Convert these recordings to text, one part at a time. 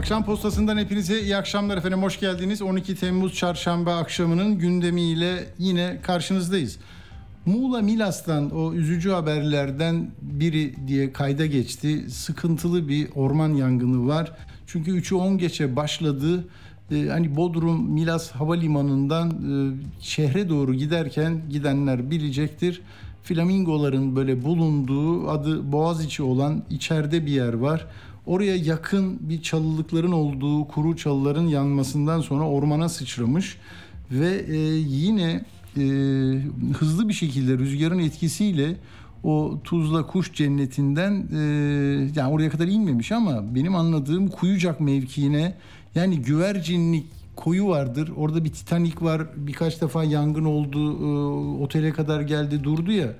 Akşam postasından hepinize iyi akşamlar efendim. Hoş geldiniz. 12 Temmuz çarşamba akşamının gündemiyle yine karşınızdayız. Muğla Milas'tan o üzücü haberlerden biri diye kayda geçti. Sıkıntılı bir orman yangını var. Çünkü 3'ü 10 geçe başladı. Ee, hani Bodrum Milas Havalimanı'ndan e, şehre doğru giderken gidenler bilecektir. Flamingoların böyle bulunduğu adı Boğaziçi olan içeride bir yer var. Oraya yakın bir çalılıkların olduğu kuru çalıların yanmasından sonra ormana sıçramış ve e, yine e, hızlı bir şekilde rüzgarın etkisiyle o Tuzla Kuş Cenneti'nden e, yani oraya kadar inmemiş ama benim anladığım Kuyucak mevkiine yani güvercinlik koyu vardır. Orada bir Titanik var. Birkaç defa yangın oldu. E, otele kadar geldi durdu ya.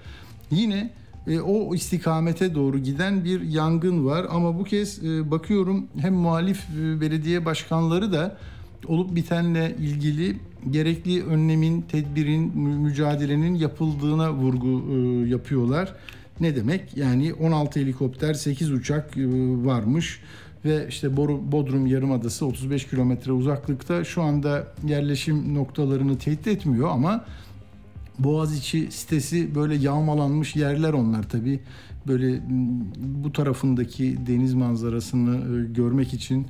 Yine e, o istikamete doğru giden bir yangın var ama bu kez e, bakıyorum hem muhalif e, belediye başkanları da olup bitenle ilgili gerekli önlemin, tedbirin, mücadelenin yapıldığına vurgu e, yapıyorlar. Ne demek? Yani 16 helikopter, 8 uçak e, varmış ve işte Bodrum Yarımadası 35 kilometre uzaklıkta şu anda yerleşim noktalarını tehdit etmiyor ama Boğaziçi sitesi böyle yağmalanmış yerler onlar tabi. Böyle bu tarafındaki deniz manzarasını e, görmek için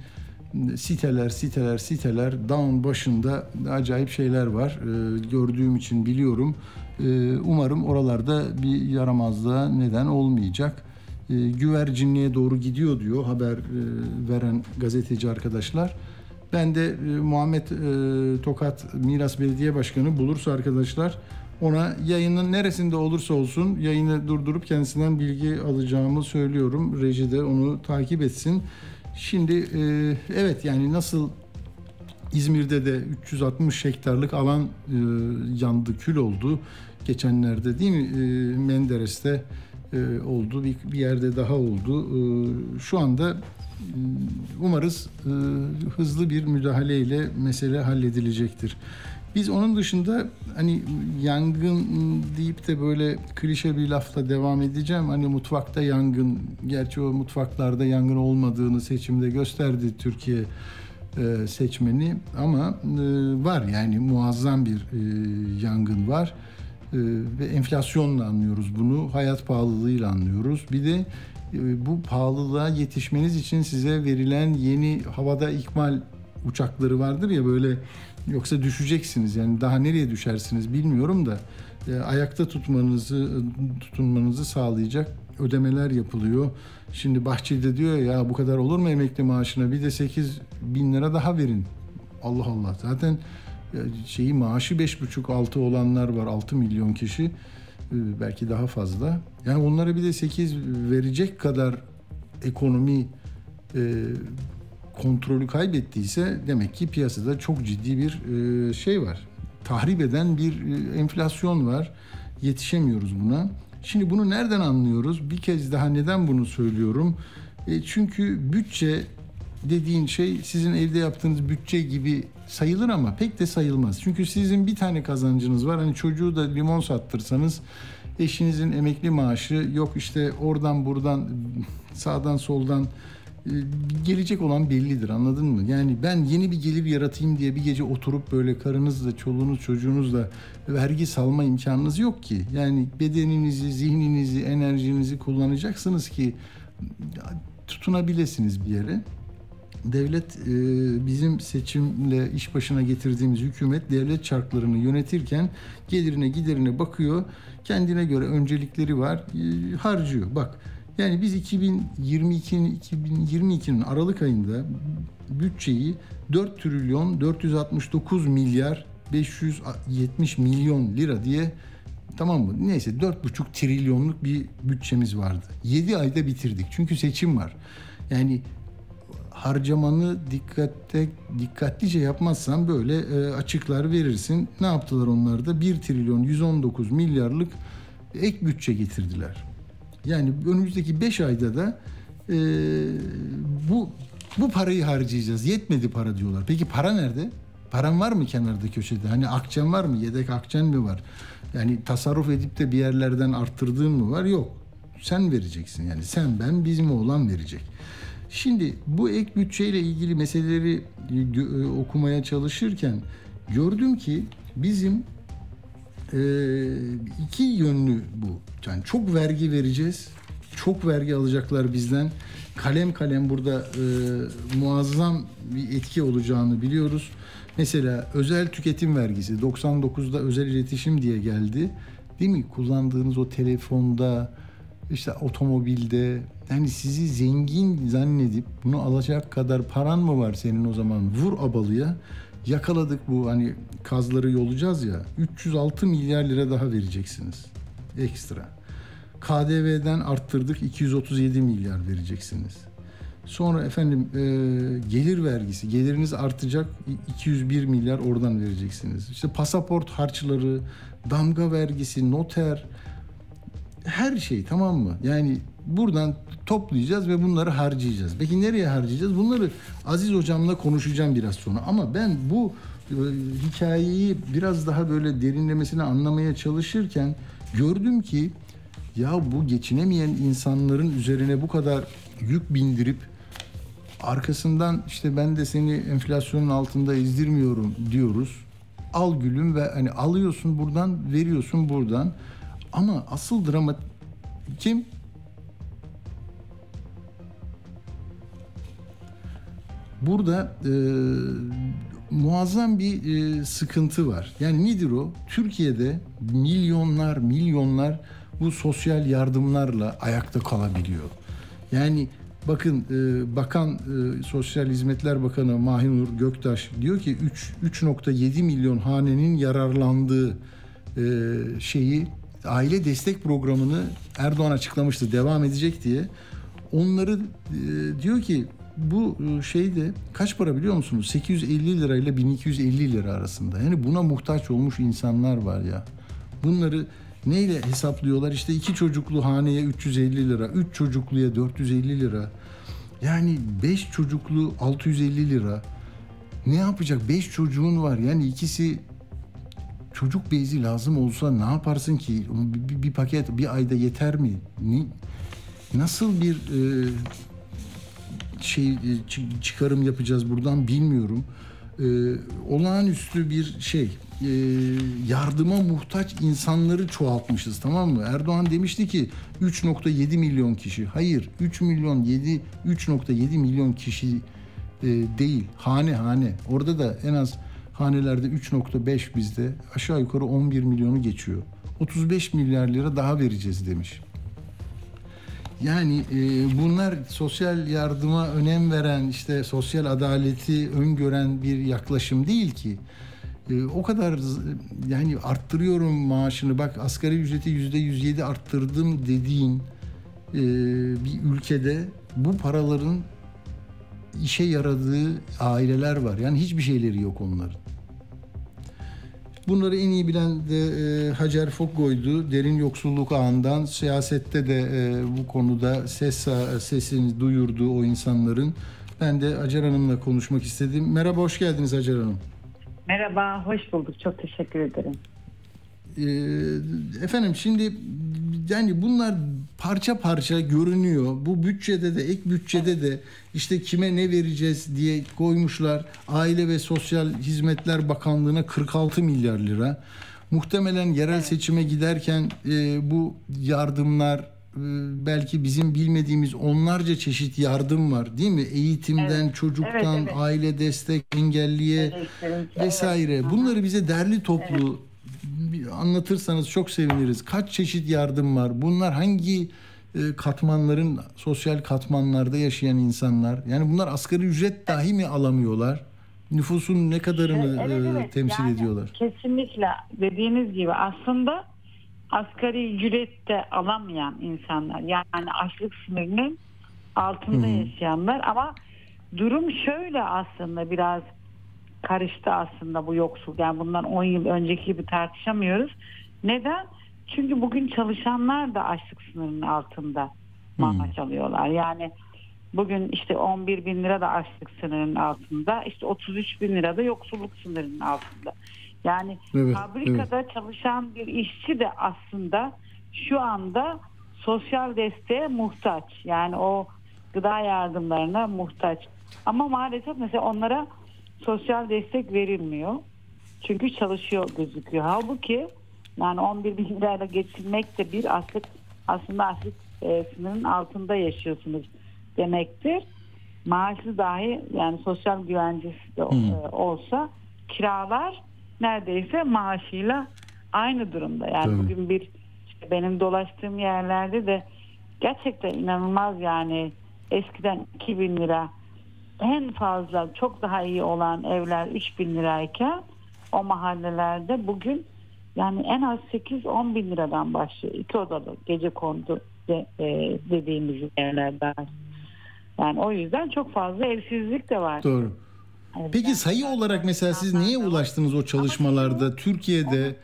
siteler, siteler, siteler dağın başında acayip şeyler var. E, gördüğüm için biliyorum. E, umarım oralarda bir yaramazlığa neden olmayacak. Güvercinliğe doğru gidiyor diyor haber veren gazeteci arkadaşlar. Ben de Muhammed Tokat Miras Belediye Başkanı bulursa arkadaşlar ona yayının neresinde olursa olsun yayını durdurup kendisinden bilgi alacağımı söylüyorum. Reji de onu takip etsin. Şimdi e, evet yani nasıl İzmir'de de 360 hektarlık alan e, yandı, kül oldu. Geçenlerde değil mi e, Menderes'te e, oldu, bir, bir yerde daha oldu. E, şu anda e, umarız e, hızlı bir müdahaleyle mesele halledilecektir. Biz onun dışında hani yangın deyip de böyle klişe bir lafla devam edeceğim. Hani mutfakta yangın, gerçi o mutfaklarda yangın olmadığını seçimde gösterdi Türkiye e, seçmeni ama e, var yani muazzam bir e, yangın var. Ve enflasyonla anlıyoruz bunu, hayat pahalılığıyla anlıyoruz. Bir de bu pahalılığa yetişmeniz için size verilen yeni havada ikmal uçakları vardır ya böyle Yoksa düşeceksiniz yani daha nereye düşersiniz bilmiyorum da e, ayakta tutmanızı tutunmanızı sağlayacak ödemeler yapılıyor. Şimdi Bahçeli'de diyor ya bu kadar olur mu emekli maaşına bir de 8 bin lira daha verin. Allah Allah zaten e, şeyi maaşı 5,5-6 olanlar var 6 milyon kişi e, belki daha fazla. Yani onlara bir de 8 verecek kadar ekonomi e, kontrolü kaybettiyse demek ki piyasada çok ciddi bir e, şey var. Tahrip eden bir e, enflasyon var. Yetişemiyoruz buna. Şimdi bunu nereden anlıyoruz? Bir kez daha neden bunu söylüyorum? E, çünkü bütçe dediğin şey sizin evde yaptığınız bütçe gibi sayılır ama pek de sayılmaz. Çünkü sizin bir tane kazancınız var. Hani çocuğu da limon sattırsanız eşinizin emekli maaşı yok işte oradan buradan sağdan soldan gelecek olan bellidir anladın mı? Yani ben yeni bir gelir yaratayım diye bir gece oturup böyle karınızla, çoluğunuz, çocuğunuzla vergi salma imkanınız yok ki. Yani bedeninizi, zihninizi, enerjinizi kullanacaksınız ki tutunabilirsiniz bir yere. Devlet e, bizim seçimle iş başına getirdiğimiz hükümet devlet çarklarını yönetirken gelirine giderine bakıyor. Kendine göre öncelikleri var, e, harcıyor. Bak yani biz 2022'nin 2022'nin Aralık ayında bütçeyi 4 trilyon 469 milyar 570 milyon lira diye tamam mı? Neyse 4,5 trilyonluk bir bütçemiz vardı. 7 ayda bitirdik. Çünkü seçim var. Yani harcamanı dikkatte dikkatlice yapmazsan böyle e, açıklar verirsin. Ne yaptılar onlar da? 1 trilyon 119 milyarlık ek bütçe getirdiler. Yani önümüzdeki 5 ayda da e, bu bu parayı harcayacağız. Yetmedi para diyorlar. Peki para nerede? Paran var mı kenarda köşede? Hani akçen var mı? Yedek akçen mi var? Yani tasarruf edip de bir yerlerden arttırdığın mı var? Yok. Sen vereceksin. Yani sen ben bizim oğlan verecek. Şimdi bu ek bütçeyle ilgili meseleleri e, okumaya çalışırken gördüm ki bizim iki yönlü bu. Yani çok vergi vereceğiz. Çok vergi alacaklar bizden. Kalem kalem burada e, muazzam bir etki olacağını biliyoruz. Mesela özel tüketim vergisi 99'da özel iletişim diye geldi. Değil mi? Kullandığınız o telefonda işte otomobilde yani sizi zengin zannedip bunu alacak kadar paran mı var senin o zaman vur abalıya yakaladık bu hani kazları yolacağız ya 306 milyar lira daha vereceksiniz ekstra. KDV'den arttırdık 237 milyar vereceksiniz. Sonra efendim e, gelir vergisi geliriniz artacak 201 milyar oradan vereceksiniz. İşte pasaport harçları, damga vergisi, noter her şey tamam mı? Yani buradan toplayacağız ve bunları harcayacağız. Peki nereye harcayacağız? Bunları Aziz hocamla konuşacağım biraz sonra. Ama ben bu e, hikayeyi biraz daha böyle derinlemesine anlamaya çalışırken gördüm ki ya bu geçinemeyen insanların üzerine bu kadar yük bindirip arkasından işte ben de seni enflasyonun altında ezdirmiyorum diyoruz. Al gülüm ve hani alıyorsun buradan veriyorsun buradan. Ama asıl drama kim? Burada e, muazzam bir e, sıkıntı var. Yani nedir o? Türkiye'de milyonlar milyonlar bu sosyal yardımlarla ayakta kalabiliyor. Yani bakın e, bakan e, Sosyal Hizmetler Bakanı Mahinur Göktaş diyor ki 3 3.7 milyon hanenin yararlandığı e, şeyi aile destek programını Erdoğan açıklamıştı devam edecek diye. Onları e, diyor ki bu e, şeyde kaç para biliyor musunuz? 850 lira ile 1250 lira arasında. Yani buna muhtaç olmuş insanlar var ya. Bunları neyle hesaplıyorlar? İşte iki çocuklu haneye 350 lira, üç çocukluya 450 lira. Yani beş çocuklu 650 lira. Ne yapacak? Beş çocuğun var. Yani ikisi çocuk bezi lazım olsa ne yaparsın ki? Bir, bir, bir paket bir ayda yeter mi? Ni, nasıl bir e, şey e, çıkarım yapacağız buradan bilmiyorum. E, olağanüstü bir şey. E, yardıma muhtaç insanları çoğaltmışız tamam mı? Erdoğan demişti ki 3.7 milyon kişi. Hayır 3 milyon 7 3.7 milyon kişi e, değil. Hane hane. Orada da en az hanelerde 3.5 bizde aşağı yukarı 11 milyonu geçiyor. 35 milyar lira daha vereceğiz demiş. Yani e, bunlar sosyal yardıma önem veren, işte sosyal adaleti öngören bir yaklaşım değil ki. E, o kadar yani arttırıyorum maaşını bak asgari ücreti yüzde 107 arttırdım dediğin e, bir ülkede bu paraların işe yaradığı aileler var. Yani hiçbir şeyleri yok onların. Bunları en iyi bilen de e, Hacer Fokgoy'du. Derin yoksulluk ağından siyasette de e, bu konuda ses sesini duyurdu o insanların. Ben de Hacer Hanım'la konuşmak istedim. Merhaba, hoş geldiniz Hacer Hanım. Merhaba, hoş bulduk. Çok teşekkür ederim. E, efendim şimdi yani bunlar parça parça görünüyor. Bu bütçede de ek bütçede de işte kime ne vereceğiz diye koymuşlar. Aile ve Sosyal Hizmetler Bakanlığı'na 46 milyar lira. Muhtemelen yerel seçime giderken e, bu yardımlar e, belki bizim bilmediğimiz onlarca çeşit yardım var değil mi? Eğitimden, Evet. çocuktan, Evet, evet. aile destek, engelliye vesaire. Evet. Bunları bize derli toplu bir anlatırsanız çok seviniriz. Kaç çeşit yardım var? Bunlar hangi e, katmanların sosyal katmanlarda yaşayan insanlar? Yani bunlar asgari ücret dahi mi alamıyorlar? Nüfusun ne kadarını Evet, e, evet. temsil Yani ediyorlar? Kesinlikle dediğiniz gibi aslında asgari ücrette alamayan insanlar yani açlık sınırının altında yaşayanlar ama durum şöyle aslında biraz karıştı aslında bu yoksul. Yani bundan 10 yıl önceki gibi tartışamıyoruz. Neden? Çünkü bugün çalışanlar da açlık sınırının altında maaş alıyorlar. Yani bugün işte 11 bin lira da açlık sınırının altında. işte 33 bin lira da yoksulluk sınırının altında. Yani Evet, fabrikada çalışan bir işçi de aslında şu anda sosyal desteğe muhtaç. Yani o gıda yardımlarına muhtaç. Ama maalesef mesela onlara sosyal destek verilmiyor. Çünkü çalışıyor gözüküyor. Halbuki yani 11 bin lirayla geçinmek de bir açlık aslında açlık e, sınırının altında yaşıyorsunuz demektir. Maaşı dahi yani sosyal güvencesi de e, olsa kiralar neredeyse maaşıyla aynı durumda. Yani Tabii. bugün bir işte benim dolaştığım yerlerde de gerçekten inanılmaz yani eskiden 2000 lira en fazla çok daha iyi olan evler 3000 lirayken o mahallelerde bugün yani en az 8-10 bin liradan başlıyor. İki odalı gece kondu de, e, dediğimiz yerlerden. Yani o yüzden çok fazla evsizlik de var. Doğru. Peki sayı olarak mesela siz neye ulaştınız o çalışmalarda? Türkiye'de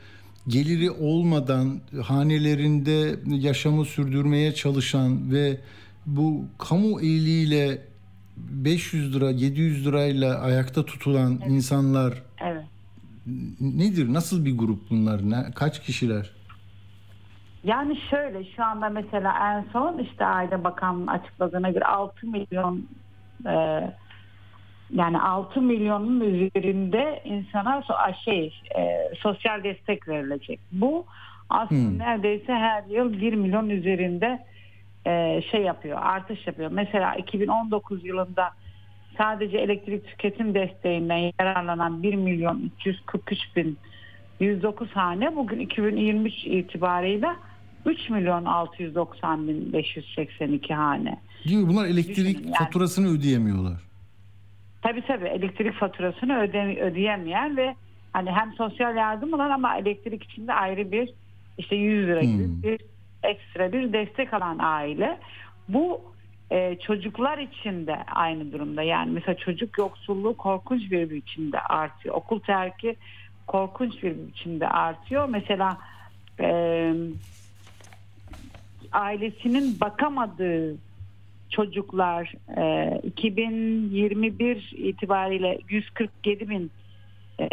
geliri olmadan hanelerinde yaşamı sürdürmeye çalışan ve bu kamu eliyle 500 lira 700 lirayla ayakta tutulan insanlar Evet. nedir? Nasıl bir grup bunlar? Ne, kaç kişiler? Yani şöyle şu anda mesela en son işte Aile Bakanlığı'nın açıkladığına göre 6 milyon e, yani 6 milyonun üzerinde insana so- şey e, sosyal destek verilecek. Bu aslında Hmm. neredeyse her yıl 1 milyon üzerinde e, şey yapıyor, artış yapıyor. Mesela 2019 yılında sadece elektrik tüketim desteğinden yararlanan 1 milyon 343 bin 109 hane bugün 2023 itibarıyla 3 milyon 690 bin 582 hane. Diyor bunlar elektrik Düşünün yani. faturasını ödeyemiyorlar. Tabii tabii elektrik faturasını öde, ödeyemeyen ve hani hem sosyal yardım alan ama elektrik için de ayrı bir işte 100 lira gibi Hmm. bir ekstra bir destek alan aile. Bu e, çocuklar için de aynı durumda. Yani mesela çocuk yoksulluğu korkunç bir biçimde artıyor. Okul terki korkunç bir biçimde artıyor. Mesela e, ailesinin bakamadığı çocuklar e, 2021 itibariyle 147 bin e,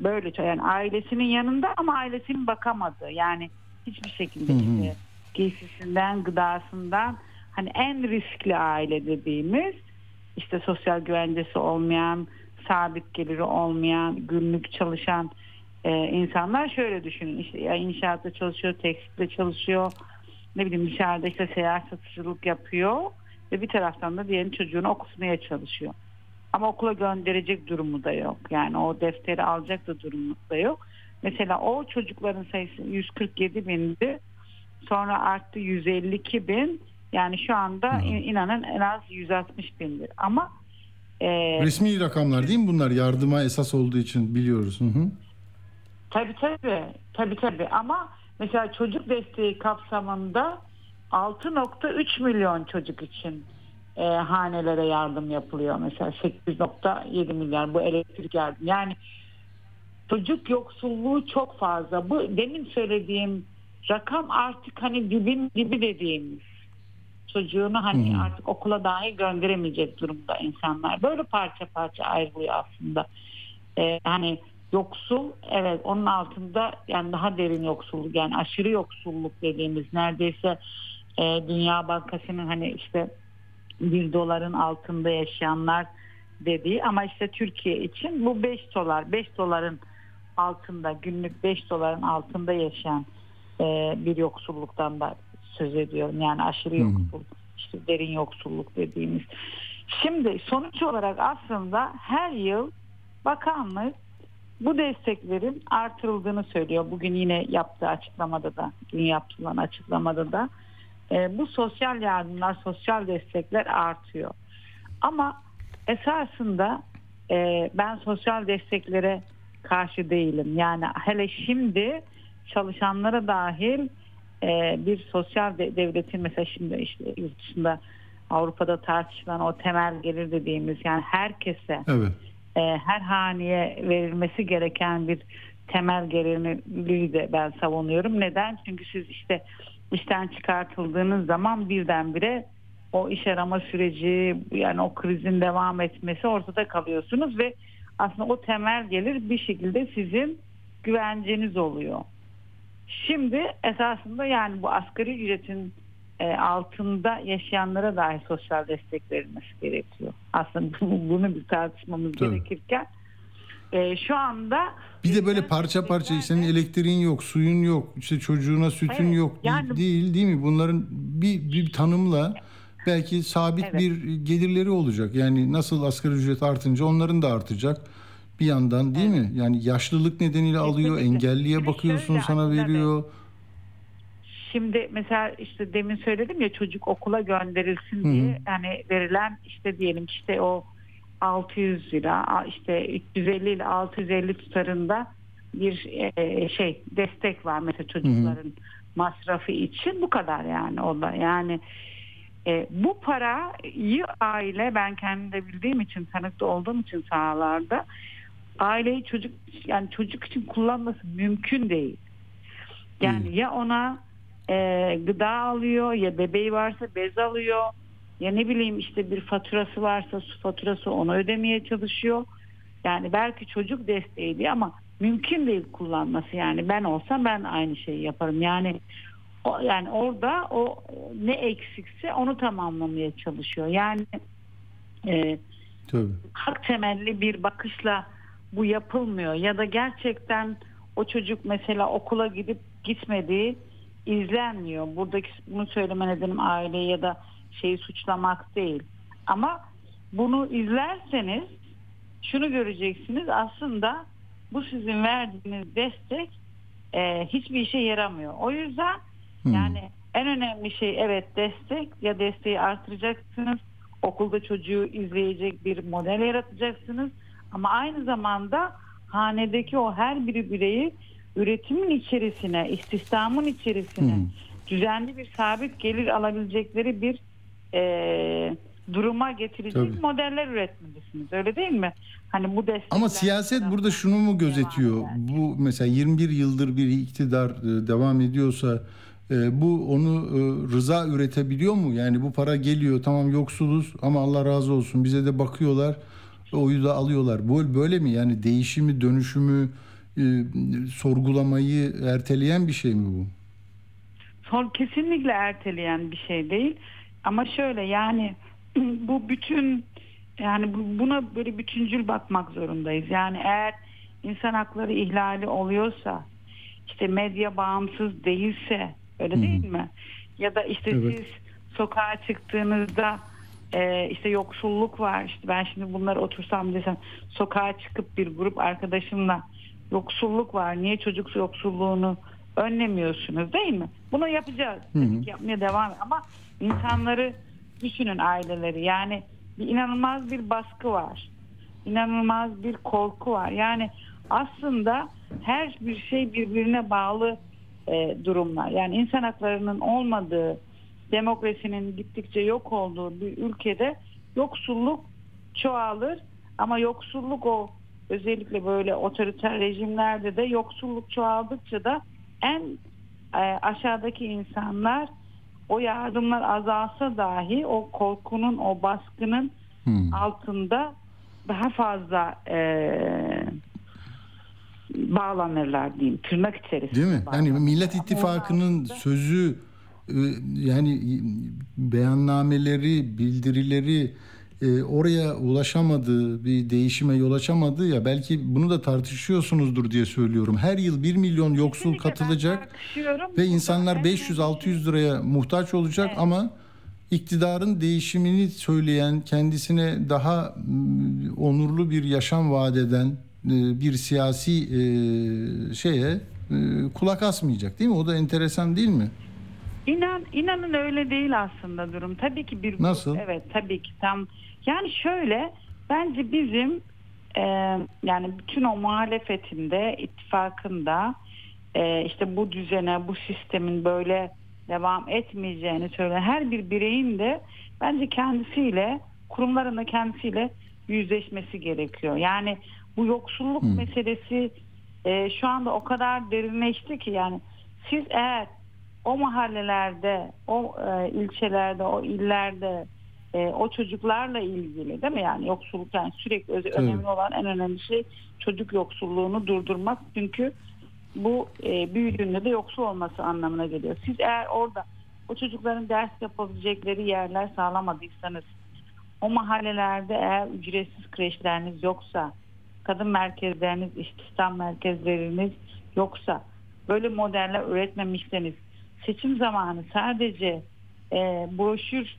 böyle yani ailesinin yanında ama ailesinin bakamadığı yani hiçbir şekilde Hı hı. işte giysisinden gıdasından hani en riskli aile dediğimiz işte sosyal güvencesi olmayan sabit geliri olmayan günlük çalışan e, insanlar şöyle düşünün işte ya inşaatta çalışıyor tekstilde çalışıyor ne bileyim dışarıda işte seyahat satıcılık yapıyor ve bir taraftan da diğerin çocuğunu okutmaya çalışıyor. Ama okula gönderecek durumu da yok. Yani o defteri alacak da durumu da yok. Mesela o çocukların sayısı 147 bindi. Sonra arttı 152 bin. Yani şu anda in- inanın en az 160 bindir. Ama e, Resmi rakamlar değil mi bunlar? Yardıma esas olduğu için biliyoruz. Hı hı. Tabii tabii. Tabii tabii. Ama mesela çocuk desteği kapsamında 6.3 milyon çocuk için e, hanelere yardım yapılıyor. Mesela 8.7 milyar bu elektrik yardım. Yani çocuk yoksulluğu çok fazla. Bu demin söylediğim rakam artık hani dibin dibi dediğimiz çocuğunu hani hı. artık okula dahi gönderemeyecek durumda insanlar. Böyle parça parça ayrılıyor aslında. Ee, hani yoksul evet onun altında yani daha derin yoksulluk yani aşırı yoksulluk dediğimiz neredeyse e, Dünya Bankası'nın hani işte bir doların altında yaşayanlar dediği ama işte Türkiye için bu 5 dolar 5 doların altında günlük 5 doların altında yaşayan e, bir yoksulluktan da söz ediyorum yani aşırı yoksulluk işte derin yoksulluk dediğimiz. Şimdi sonuç olarak aslında her yıl bakanlık bu desteklerin artırıldığını söylüyor. Bugün yine yaptığı açıklamada da, dün yapılan açıklamada da e, bu sosyal yardımlar, sosyal destekler artıyor. Ama esasında e, ben sosyal desteklere karşı değilim. Yani hele şimdi çalışanlara dahil e, bir sosyal de- devletin mesela şimdi işte yurt dışında Avrupa'da tartışılan o temel gelir dediğimiz yani herkese Evet. e, her haneye verilmesi gereken bir temel gelirliği de ben savunuyorum. Neden? Çünkü siz işte işten çıkartıldığınız zaman birdenbire o iş arama süreci yani o krizin devam etmesi ortada kalıyorsunuz ve aslında o temel gelir bir şekilde sizin güvenceniz oluyor. Şimdi esasında yani bu asgari ücretin e, altında yaşayanlara dahi sosyal destek verilmesi gerekiyor. Aslında bunu bir tartışmamız Tabii. gerekirken e, şu anda Bir de böyle parça parça senin elektriğin yok, suyun yok, işte çocuğuna sütün Evet, yok yani- değil değil mi? Bunların bir, bir tanımla belki sabit Evet. bir gelirleri olacak. Yani nasıl asgari ücret artınca onların da artacak bir yandan değil mi? Yani yaşlılık nedeniyle alıyor, Kesinlikle. engelliye Bir de bakıyorsun şöyle sana veriyor. Şimdi mesela işte demin söyledim ya çocuk okula gönderilsin diye yani verilen işte diyelim işte o 600 lira işte 350 ile 650 tutarında bir e, şey destek var mesela çocukların masrafı için bu kadar yani o da yani e, bu parayı aile ben kendim de bildiğim için tanıkta olduğum için sahalarda aileyi çocuk yani çocuk için kullanması mümkün değil. Yani ya ona e, gıda alıyor ya bebeği varsa bez alıyor ya ne bileyim işte bir faturası varsa su faturası onu ödemeye çalışıyor. Yani belki çocuk desteği diye ama mümkün değil kullanması yani ben olsam ben aynı şeyi yaparım. Yani o, yani orada o ne eksikse onu tamamlamaya çalışıyor. Yani e, Tabii. hak temelli bir bakışla bu yapılmıyor ya da gerçekten o çocuk mesela okula gidip gitmediği izlenmiyor. Buradaki bunu söyleme nedenim aile ya da şeyi suçlamak değil. Ama bunu izlerseniz şunu göreceksiniz aslında bu sizin verdiğiniz destek e, hiçbir işe yaramıyor. O yüzden Hmm. yani en önemli şey evet destek ya desteği artıracaksınız. Okulda çocuğu izleyecek bir model yaratacaksınız. Ama aynı zamanda hanedeki o her bir bireyi üretimin içerisine, istihdamın içerisine Hmm. düzenli bir sabit gelir alabilecekleri bir e, duruma getirecek Tabii. modeller üretmelisiniz. Öyle değil mi? Hani bu destekler Ama siyaset burada şunu mu gözetiyor? Eder. Bu mesela 21 yıldır bir iktidar e, devam ediyorsa e, bu onu e, rıza üretebiliyor mu? Yani bu para geliyor tamam yoksuluz ama Allah razı olsun bize de bakıyorlar oyu da alıyorlar. Bu böyle mi? Yani değişimi, dönüşümü, e, sorgulamayı erteleyen bir şey mi bu? Son kesinlikle erteleyen bir şey değil. Ama şöyle yani bu bütün yani bu- buna böyle bütüncül bakmak zorundayız. Yani eğer insan hakları ihlali oluyorsa işte medya bağımsız değilse öyle değil mi? Ya da işte Evet. siz sokağa çıktığınızda e, işte yoksulluk var. İşte ben şimdi bunları otursam desem sokağa çıkıp bir grup arkadaşımla yoksulluk var. Niye çocuk yoksulluğunu önlemiyorsunuz değil mi? Bunu yapacağız. Hı hı. Yapmaya devam ama insanları düşünün aileleri. Yani bir inanılmaz bir baskı var. İnanılmaz bir korku var. Yani aslında her bir şey birbirine bağlı e, durumlar. Yani insan haklarının olmadığı, demokrasinin gittikçe yok olduğu bir ülkede yoksulluk çoğalır ama yoksulluk o özellikle böyle otoriter rejimlerde de yoksulluk çoğaldıkça da en e, aşağıdaki insanlar o yardımlar azalsa dahi o korkunun o baskının Hmm. altında daha fazla e, bağlanırlar diyeyim tırnak içerisinde. Değil mi? Yani bağlanırlar. Millet Ama İttifakı'nın sözü yani beyannameleri, bildirileri e, oraya ulaşamadığı, bir değişime yol açamadı ya belki bunu da tartışıyorsunuzdur diye söylüyorum. Her yıl 1 milyon yoksul Kesinlikle katılacak ve insanlar en 500-600 liraya muhtaç olacak Evet. ama iktidarın değişimini söyleyen, kendisine daha mm, onurlu bir yaşam vaat eden e, bir siyasi e, şeye e, kulak asmayacak değil mi? O da enteresan değil mi? İnan inanın öyle değil aslında durum. Tabii ki bir Nasıl? evet tabii ki tam yani şöyle bence bizim e, yani bütün o muhalefetinde ittifakında e, işte bu düzene bu sistemin böyle devam etmeyeceğini söyleyen her bir bireyin de bence kendisiyle kurumların da kendisiyle yüzleşmesi gerekiyor. Yani bu yoksulluk Hmm. meselesi e, şu anda o kadar derinleşti ki yani siz eğer o mahallelerde, o e, ilçelerde, o illerde e, o çocuklarla ilgili değil mi? Yani yoksulluk yani sürekli öz- önemli olan en önemli şey çocuk yoksulluğunu durdurmak. Çünkü bu e, büyüdüğünde de yoksul olması anlamına geliyor. Siz eğer orada o çocukların ders yapabilecekleri yerler sağlamadıysanız o mahallelerde eğer ücretsiz kreşleriniz yoksa kadın merkezleriniz, istihdam merkezleriniz yoksa böyle modeller üretmemişseniz seçim zamanı sadece e, broşür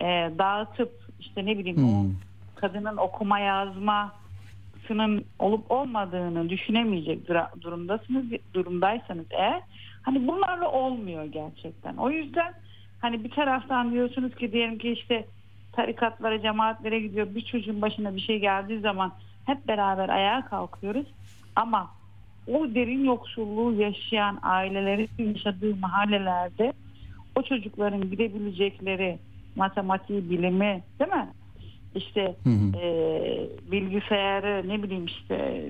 e, dağıtıp işte ne bileyim o Hmm. kadının okuma yazmasının olup olmadığını düşünemeyecek durumdasınız durumdaysanız eğer hani bunlarla olmuyor gerçekten. O yüzden hani bir taraftan diyorsunuz ki diyelim ki işte tarikatlara, cemaatlere gidiyor. Bir çocuğun başına bir şey geldiği zaman hep beraber ayağa kalkıyoruz. Ama o derin yoksulluğu yaşayan ailelerin yaşadığı mahallelerde o çocukların gidebilecekleri matematiği, bilimi değil mi? İşte Hı hı. e, bilgisayarı ne bileyim işte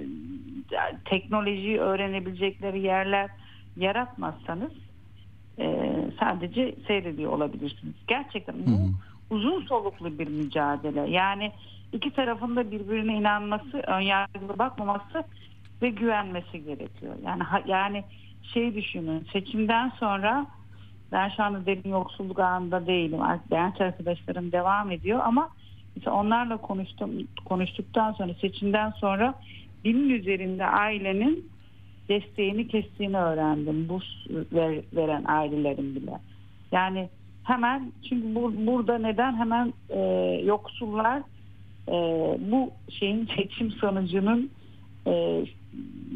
teknolojiyi öğrenebilecekleri yerler yaratmazsanız e, sadece seyrediyor olabilirsiniz. Gerçekten bu Hı hı. uzun soluklu bir mücadele. Yani iki tarafın da birbirine inanması, önyargılı bakmaması ve güvenmesi gerekiyor. Yani yani şey düşünün seçimden sonra ben şu anda derin yoksulluk ağında değilim. Genç arkadaşlarım devam ediyor ama mesela onlarla konuştum konuştuktan sonra seçimden sonra binin üzerinde ailenin desteğini kestiğini öğrendim. Burs ver- veren ailelerin bile. Yani hemen çünkü bu, burada neden hemen e, yoksullar e, bu şeyin seçim sonucunun e,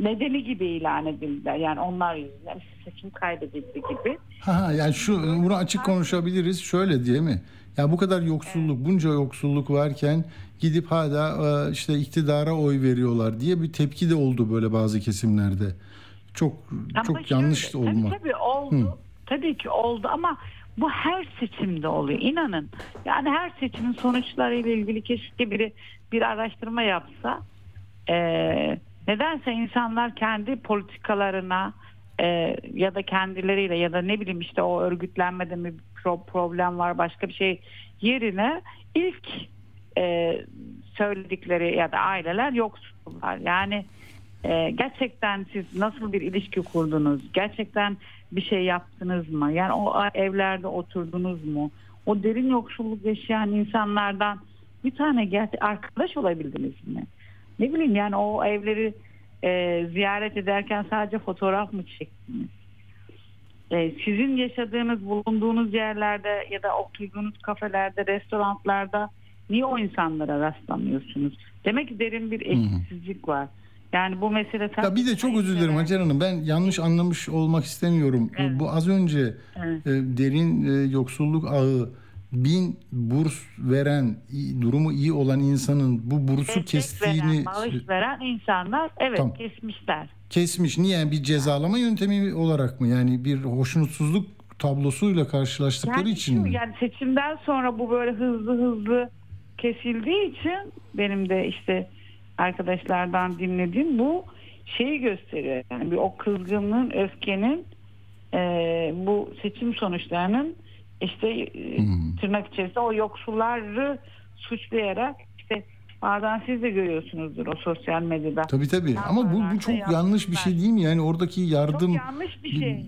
nedeni gibi ilan edildiler. Yani onlar yüzünden seçim kaybedildi gibi. Ha, yani şu bunu açık konuşabiliriz. Şöyle diye mi? Ya bu kadar yoksulluk, bunca yoksulluk varken gidip hala e, işte iktidara oy veriyorlar diye bir tepki de oldu böyle bazı kesimlerde. Çok Ama çok şöyle, yanlış tabii, olma. Tabii oldu. Tabii ki oldu ama bu her seçimde oluyor. İnanın. Yani her seçimin sonuçlarıyla ilgili keşke biri bir araştırma yapsa. Ee, nedense insanlar kendi politikalarına e, ya da kendileriyle ya da ne bileyim işte o örgütlenmede mi pro- problem var başka bir şey yerine ilk e, söyledikleri ya da aileler yoksullar. Yani e, gerçekten siz nasıl bir ilişki kurdunuz? Gerçekten bir şey yaptınız mı? Yani o evlerde oturdunuz mu? O derin yoksulluk yaşayan insanlardan bir tane arkadaş olabildiniz mi? Ne bileyim yani o evleri e, ziyaret ederken sadece fotoğraf mı çektiniz? E, sizin yaşadığınız, bulunduğunuz yerlerde ya da oturduğunuz kafelerde, restoranlarda niye o insanlara rastlamıyorsunuz? Demek ki derin bir eşitsizlik var. Yani bu mesele... Ya bir de çok özür dilerim Hacer Hanım. Ben yanlış anlamış olmak istemiyorum. Evet. Bu az önce Evet. e, derin e, yoksulluk ağı bin burs veren, durumu iyi olan insanın bu bursu Destek kestiğini veren, bağış veren insanlar evet Tamam. kesmişler. kesmiş. Niye? Bir cezalama yöntemi olarak mı? Yani bir hoşnutsuzluk tablosuyla karşılaştıkları Yani, için şu, mi? yani seçimden sonra bu böyle hızlı hızlı kesildiği için benim de işte arkadaşlardan dinlediğim bu şeyi gösteriyor. Yani bir o kızgınlığın, öfkenin e, bu seçim sonuçlarının işte e, Hmm. tırnak içerisinde o yoksulları suçlayarak işte bazen siz de görüyorsunuzdur o sosyal medyada. Tabii tabii. Ama bu, bu çok yanlış bir şey değil mi? Yani oradaki yardım Çok yanlış bir şey.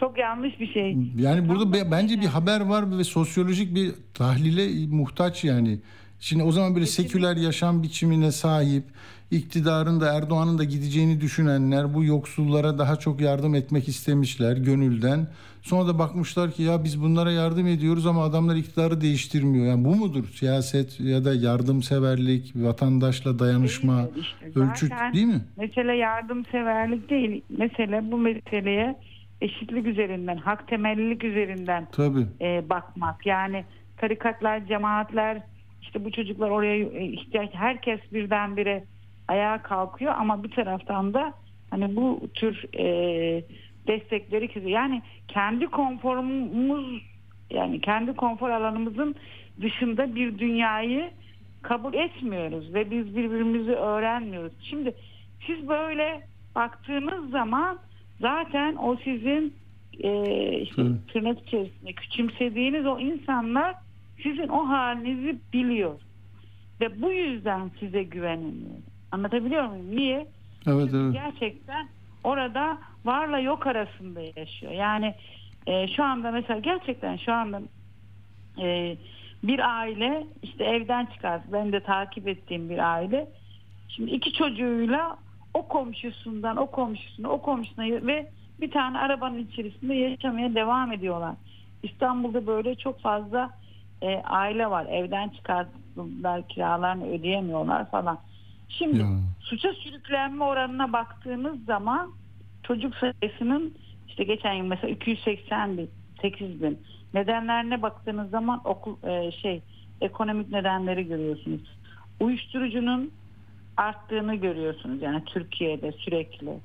Çok yanlış bir şey. Yani burada be- bence bir haber var ve sosyolojik bir tahlile muhtaç yani. Şimdi o zaman böyle seküler yaşam biçimine sahip, iktidarın da Erdoğan'ın da gideceğini düşünenler bu yoksullara daha çok yardım etmek istemişler gönülden. Sonra da bakmışlar ki ya biz bunlara yardım ediyoruz ama adamlar iktidarı değiştirmiyor. Yani bu mudur siyaset ya da yardımseverlik, vatandaşla dayanışma? İşte ölçüt değil mi? Mesele yardımseverlik değil. Mesele bu meseleye eşitlik üzerinden, hak temellilik üzerinden Tabii. e, bakmak. Yani tarikatlar, cemaatler, işte bu çocuklar oraya e, ihtiyaç, herkes birdenbire ayağa kalkıyor ama bir taraftan da hani bu tür e, destekleri kesiyor. Yani kendi konforumuz yani kendi konfor alanımızın dışında bir dünyayı kabul etmiyoruz ve biz birbirimizi öğrenmiyoruz. Şimdi siz böyle baktığınız zaman zaten o sizin e, işte Hı. tırnak içerisinde küçümsediğiniz o insanlar sizin o halinizi biliyor. Ve bu yüzden size güvenemiyor. Anlatabiliyor muyum? Niye? Evet evet. gerçekten orada varla yok arasında yaşıyor. Yani e, şu anda mesela gerçekten şu anda e, bir aile işte evden çıkar. Ben de takip ettiğim bir aile. Şimdi iki çocuğuyla o komşusundan o komşusuna o komşusuna ve bir tane arabanın içerisinde yaşamaya devam ediyorlar. İstanbul'da böyle çok fazla e, aile var. Evden çıkarttılar kiralarını ödeyemiyorlar falan. Şimdi Ya. suça sürüklenme oranına baktığınız zaman çocuk sayısının işte geçen yıl mesela 280 bin, 8 bin. Nedenlerine baktığınız zaman okul e, şey ekonomik nedenleri görüyorsunuz. Uyuşturucunun arttığını görüyorsunuz yani Türkiye'de sürekli.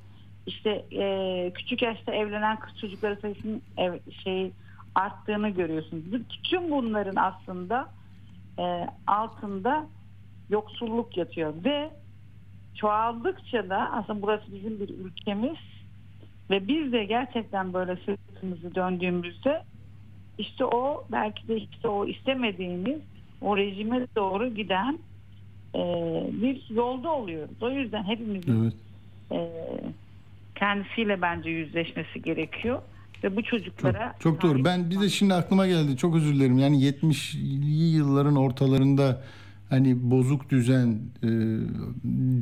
İşte e, küçük yaşta evlenen kız çocukları sayısının ev, şey arttığını görüyorsunuz. Bütün bunların aslında e, altında yoksulluk yatıyor ve çoğaldıkça da aslında burası bizim bir ülkemiz ve biz de gerçekten böyle sırtımızı döndüğümüzde işte o belki de işte o istemediğimiz o rejime doğru giden e, bir yolda oluyoruz. O yüzden hepimizin Evet. e, kendisiyle bence yüzleşmesi gerekiyor ve bu Çok, çocuklara çok doğru. Ben bir de şimdi aklıma geldi. Çok özür dilerim. Yani 70'li yılların ortalarında hani bozuk düzen e,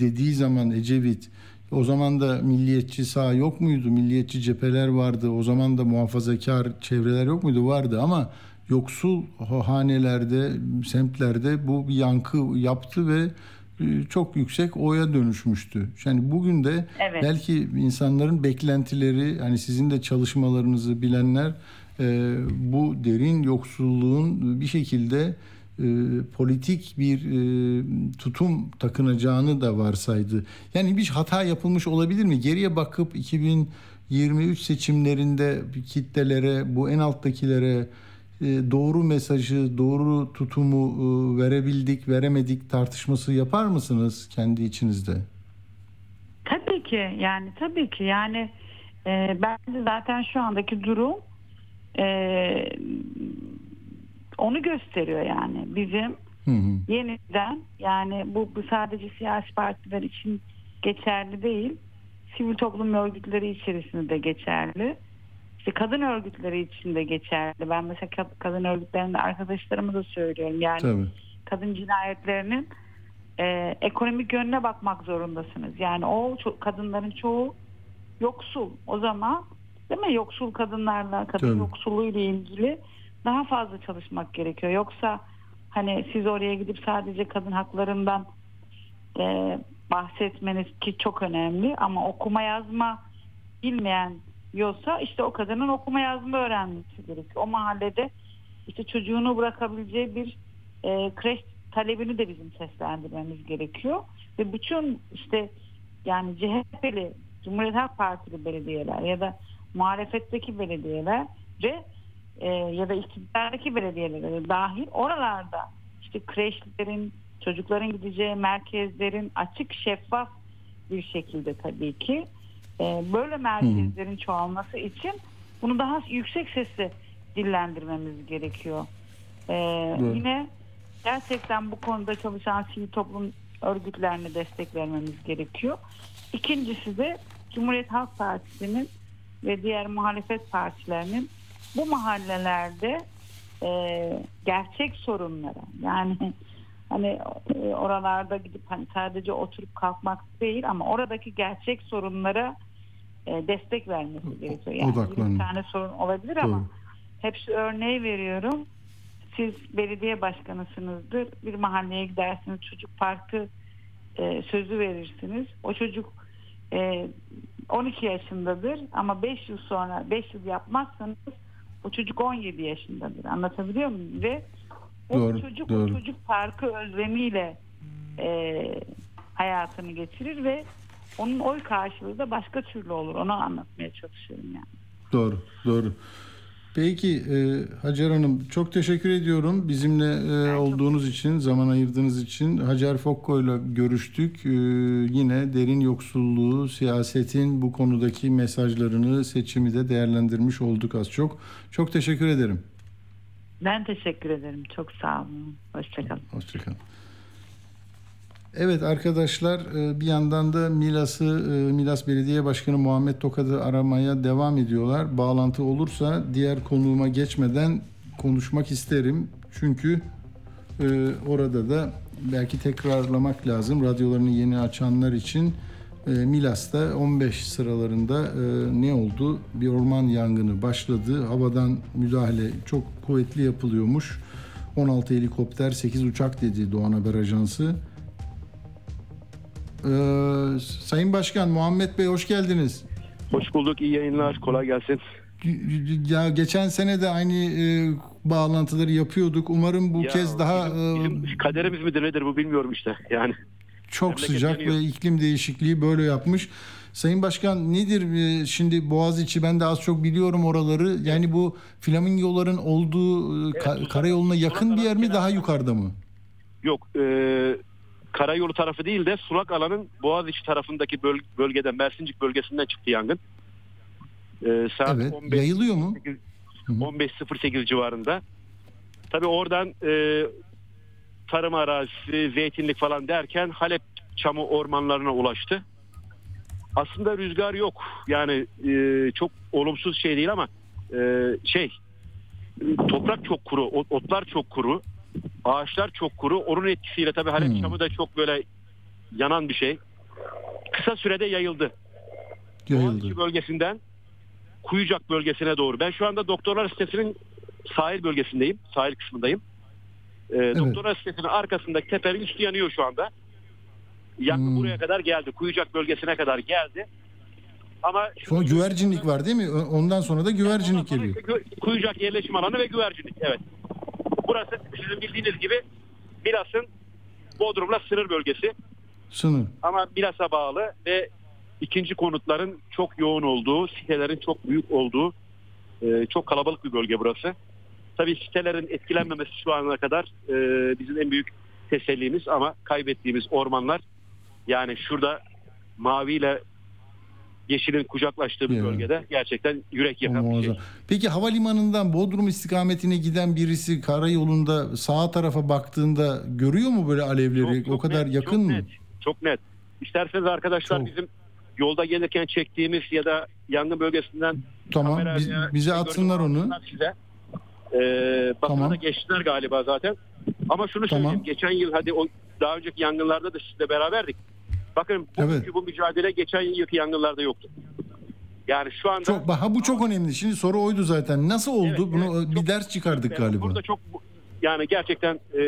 dediği zaman Ecevit o zaman da milliyetçi sağ yok muydu? Milliyetçi cepheler vardı. O zaman da muhafazakar çevreler yok muydu? Vardı ama yoksul hanelerde, semtlerde bu bir yankı yaptı ve e, çok yüksek oya dönüşmüştü. Yani bugün de Evet. belki insanların beklentileri hani sizin de çalışmalarınızı bilenler e, bu derin yoksulluğun bir şekilde e, politik bir e, tutum takınacağını da varsaydı. Yani bir hata yapılmış olabilir mi? Geriye bakıp 2023 seçimlerinde kitlelere, bu en alttakilere e, doğru mesajı, doğru tutumu e, verebildik, veremedik tartışması yapar mısınız kendi içinizde? Tabii ki yani tabii ki yani e, bence zaten şu andaki durum e, onu gösteriyor yani bizim Hı hı. yeniden yani bu, bu sadece siyasi partiler için geçerli değil sivil toplum örgütleri içerisinde de geçerli işte kadın örgütleri için de geçerli ben mesela kad- kadın örgütlerinde arkadaşlarıma da söylüyorum yani Tabii. kadın cinayetlerinin e, ekonomik yönüne bakmak zorundasınız. Yani o ço- kadınların çoğu yoksul. O zaman değil mi? Yoksul kadınlarla, kadın Tabii. yoksulluğuyla ilgili daha fazla çalışmak gerekiyor. Yoksa hani siz oraya gidip sadece kadın haklarından e, bahsetmeniz ki çok önemli ama okuma yazma bilmeyen yoksa işte o kadının okuma yazma öğrenmesi gerekiyor. O mahallede işte çocuğunu bırakabileceği bir e, kreş talebini de bizim seslendirmemiz gerekiyor. Ve bütün işte yani CHP'li, Cumhuriyet Halk Partili belediyeler ya da muhalefetteki belediyeler ve e, ya da iktidardaki belediyeler dahil oralarda işte kreşlerin, çocukların gideceği merkezlerin açık şeffaf bir şekilde tabii ki e, böyle merkezlerin çoğalması için bunu daha yüksek sesle dillendirmemiz gerekiyor. E, Evet. yine gerçekten bu konuda çalışan sivil toplum örgütlerine destek vermemiz gerekiyor. İkincisi de Cumhuriyet Halk Partisi'nin ve diğer muhalefet partilerinin bu mahallelerde e, gerçek sorunlara yani hani e, oralarda gidip hani sadece oturup kalkmak değil ama oradaki gerçek sorunlara e, destek vermesi gerekiyor. Yani Odaklanın. bir tane sorun olabilir ama Doğru. hepsi örneği veriyorum. Siz belediye başkanısınızdır. Bir mahalleye gidersiniz. Çocuk parkı e, sözü verirsiniz. O çocuk e, 12 yaşındadır ama 5 yıl sonra 5 yıl yapmazsanız o çocuk 17 yaşındadır. Anlatabiliyor muyum? Ve o Doğru, çocuk doğru. o çocuk parkı özlemiyle e, hayatını geçirir ve onun oy karşılığı da başka türlü olur. Onu anlatmaya çalışıyorum yani. Doğru, doğru. Peki e, Hacer Hanım çok teşekkür ediyorum bizimle e, olduğunuz için, zaman ayırdığınız için. Hacer Fokko ile görüştük. E, yine derin yoksulluğu, siyasetin bu konudaki mesajlarını, seçimi de değerlendirmiş olduk az çok. Çok teşekkür ederim. Ben teşekkür ederim. Çok sağ olun. Hoşçakalın. Hoşçakalın. Evet arkadaşlar e, bir yandan da Milas'ı e, Milas Belediye Başkanı Muhammed Tokad'ı aramaya devam ediyorlar. Bağlantı olursa diğer konuğuma geçmeden konuşmak isterim. Çünkü e, orada da belki tekrarlamak lazım. Radyolarını yeni açanlar için Milas'ta 15 sıralarında ne oldu? Bir orman yangını başladı. Havadan müdahale çok kuvvetli yapılıyormuş. 16 helikopter, 8 uçak dedi Doğan Haber Ajansı. Ee, Sayın Başkan Muhammed Bey hoş geldiniz. Hoş bulduk. iyi yayınlar. Kolay gelsin. Ya geçen sene de aynı e, bağlantıları yapıyorduk. Umarım bu Ya, kez daha bizim, e, bizim kaderimiz midir nedir bu bilmiyorum işte. Yani çok sıcak ve iklim değişikliği böyle yapmış. Sayın Başkan nedir e, şimdi Boğaziçi ben de az çok biliyorum oraları. Yani bu flamingoların olduğu e, ka- Sulak- karayoluna yakın bir yer mi daha yukarıda mı? yok e, karayolu tarafı değil de sulak alanın Boğaziçi tarafındaki böl- bölgeden Mersincik bölgesinden çıktı yangın. E, saat Evet. 15 Yayılıyor mu? Hı hı. 15.08 civarında. Tabii oradan e, tarım arazisi, zeytinlik falan derken Halep çamı ormanlarına ulaştı. Aslında rüzgar yok. Yani e, çok olumsuz şey değil ama e, şey toprak çok kuru, ot- otlar çok kuru, ağaçlar çok kuru. Onun etkisiyle tabii Halep Hmm. çamı da çok böyle yanan bir şey. Kısa sürede yayıldı. Yayıldı. Bölgesinden Kuyucak bölgesine doğru. Ben şu anda doktorlar sitesinin sahil bölgesindeyim. Sahil kısmındayım. Ee, Doktorlar sitesinin arkasındaki tepenin üstü yanıyor şu anda. Yangın Hmm. buraya kadar geldi. Kuyucak bölgesine kadar geldi. Ama şu- Sonra güvercinlik var değil mi? Ondan sonra da güvercinlik sonra geliyor. Kuyucak yerleşim alanı ve güvercinlik. Evet. Burası sizin bildiğiniz gibi Milas'ın Bodrum'la sınır bölgesi. Sınır. ama Milas'a bağlı ve ikinci konutların çok yoğun olduğu, sitelerin çok büyük olduğu e, çok kalabalık bir bölge burası. Tabii sitelerin etkilenmemesi şu ana kadar e, bizim en büyük tesellimiz ama kaybettiğimiz ormanlar yani şurada maviyle yeşilin kucaklaştığı bir Ya. bölgede gerçekten yürek yakan bir muazzam. şey. Peki havalimanından Bodrum istikametine giden birisi karayolunda sağa tarafa baktığında görüyor mu böyle alevleri? Çok- çok o kadar net, yakın çok mı? Net, çok net. İsterseniz arkadaşlar Çok. bizim yolda gelirken çektiğimiz ya da yangın bölgesinden Tamam. Biz- bize atsınlar onu. Size. Ee, Tamam. da geçtiler galiba zaten. Ama şunu Tamam. söyleyeyim. Geçen yıl hadi o daha önceki yangınlarda da sizle beraberdik. Bakın bugünkü Evet. bu mücadele geçen yılki yangınlarda yoktu. Yani şu anda Çok ha bu çok önemli. Şimdi soru oydu zaten. Nasıl oldu? Evet, Bunu evet, bir çok- ders çıkardık Ben galiba. Burada çok yani gerçekten e,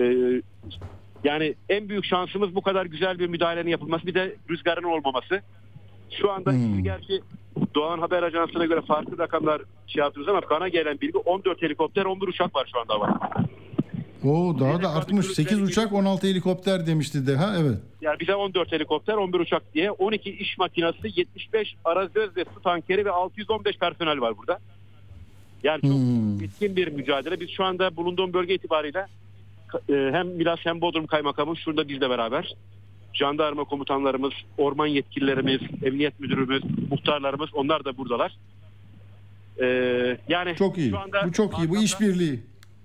e, yani en büyük şansımız bu kadar güzel bir müdahalenin yapılması bir de rüzgarın olmaması. Şu anda Hmm. gerçi Doğan Haber Ajansı'na göre farklı rakamlar şey yapıyoruz ama bana gelen bilgi 14 helikopter 11 uçak var şu anda var. Oo daha da artmış. tabii 8 görüntüleri- uçak 16 helikopter demişti Deha. Evet. Yani bize 14 helikopter 11 uçak diye 12 iş makinası 75 arazöz ve su tankeri ve 615 personel var burada. Yani çok Hmm. etkin bir mücadele. Biz şu anda bulunduğum bölge itibariyle e, hem Milas hem Bodrum Kaymakamı şurada bizle beraber. Jandarma komutanlarımız, orman yetkililerimiz, emniyet müdürümüz, muhtarlarımız onlar da buradalar. E, yani Çok iyi. şu anda Bu çok iyi. Bu işbirliği.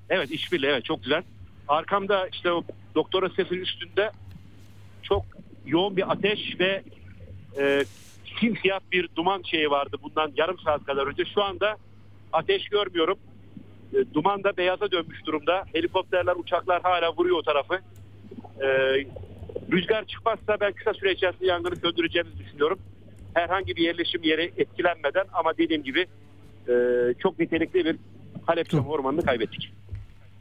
Evet işbirliği evet çok güzel. Arkamda işte o doktora sesinin üstünde çok yoğun bir ateş ve e, simsiyah bir duman şeyi vardı bundan yarım saat kadar önce. Şu anda ateş görmüyorum. E, duman da beyaza dönmüş durumda. Helikopterler, uçaklar hala vuruyor o tarafı. E, rüzgar çıkmazsa ben kısa süre içerisinde yangını söndüreceğimizi düşünüyorum. Herhangi bir yerleşim yeri etkilenmeden ama dediğim gibi e, çok nitelikli bir Halep Ormanı'nı kaybettik.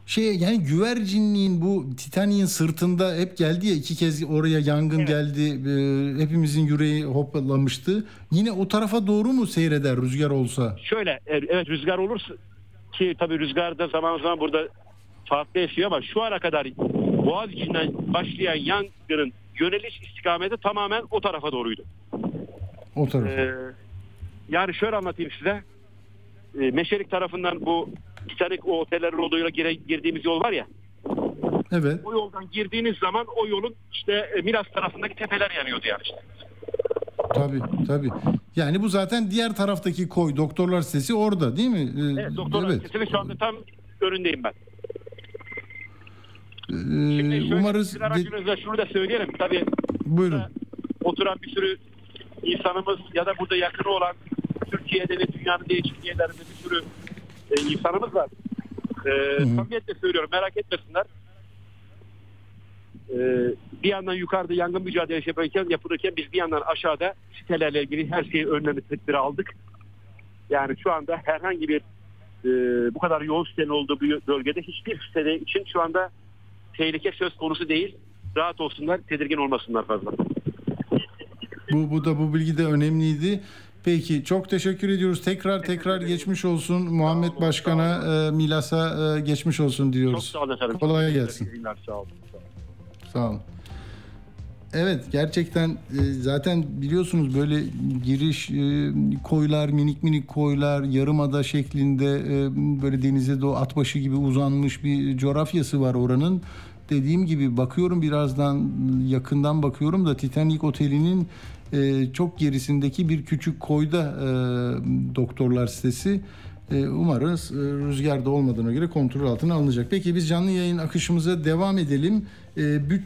Şey yani güvercinliğin bu Titanic'in sırtında hep geldi ya iki kez oraya yangın Evet. geldi. Ee, hepimizin yüreği hoplamıştı. Yine o tarafa doğru mu seyreder rüzgar olsa? Şöyle e, evet rüzgar olursa ki tabii rüzgar da zaman zaman burada farklı esiyor ama şu ana kadar Boğaz içinden başlayan yangının yöneliş istikameti tamamen o tarafa doğruydu. O taraf. Ee, yani şöyle anlatayım size. Ee, Meşerik tarafından bu Titanic o otellerin olduğuyla gire, girdiğimiz yol var ya. Evet. O yoldan girdiğiniz zaman o yolun işte e, Milas tarafındaki tepeler yanıyordu yani işte. Tabii tabii. Yani bu zaten diğer taraftaki koy doktorlar sitesi orada değil mi? Ee, Evet, doktor evet. evet. şu anda tam önündeyim ben. Ee, Şimdi şöyle umarız aracınızda şunu da söyleyelim. Tabii buyurun. oturan bir sürü insanımız ya da burada yakını olan Türkiye'de ve dünyanın değişik yerlerinde bir sürü e, insanımız var. E, samimiyetle söylüyorum merak etmesinler. E, bir yandan yukarıda yangın mücadelesi yaparken, yapılırken biz bir yandan aşağıda sitelerle ilgili her şeyi önlemi tedbiri aldık. Yani şu anda herhangi bir e, bu kadar yoğun sitenin olduğu bir bölgede hiçbir site için şu anda tehlike söz konusu değil. Rahat olsunlar, tedirgin olmasınlar fazla. Bu, bu da bu bilgi de önemliydi. Peki çok teşekkür ediyoruz. Tekrar tekrar geçmiş olsun Muhammed olun, Başkan'a, e, Milas'a e, geçmiş olsun Çok diyoruz. sağ olun efendim. Kolay Çok gelsin. Sağ olun. Sağ. Evet gerçekten e, zaten biliyorsunuz böyle giriş koylar minik minik koylar yarımada şeklinde böyle denize doğru atbaşı gibi uzanmış bir coğrafyası var oranın. Dediğim gibi bakıyorum birazdan yakından bakıyorum da Titanic Oteli'nin e, çok gerisindeki bir küçük koyda e, doktorlar sitesi. E, Umarız e, rüzgarda olmadığına göre kontrol altına alınacak. Peki biz canlı yayın akışımıza devam edelim. E, büt-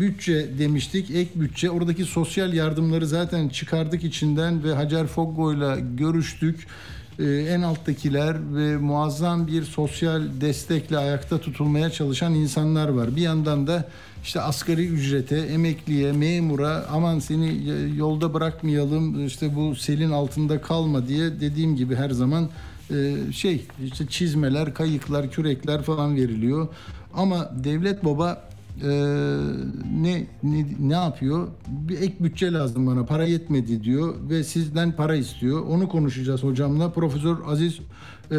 bütçe demiştik, ek bütçe. Oradaki sosyal yardımları zaten çıkardık içinden ve Hacer Foggo'yla görüştük. Ee, en alttakiler ve muazzam bir sosyal destekle ayakta tutulmaya çalışan insanlar var. Bir yandan da işte asgari ücrete, emekliye, memura aman seni yolda bırakmayalım işte bu selin altında kalma diye dediğim gibi her zaman e, şey işte çizmeler, kayıklar, kürekler falan veriliyor. Ama devlet baba ee, ne, ne ne yapıyor? Bir ek bütçe lazım bana. Para yetmedi diyor ve sizden para istiyor. Onu konuşacağız hocamla. Profesör Aziz e,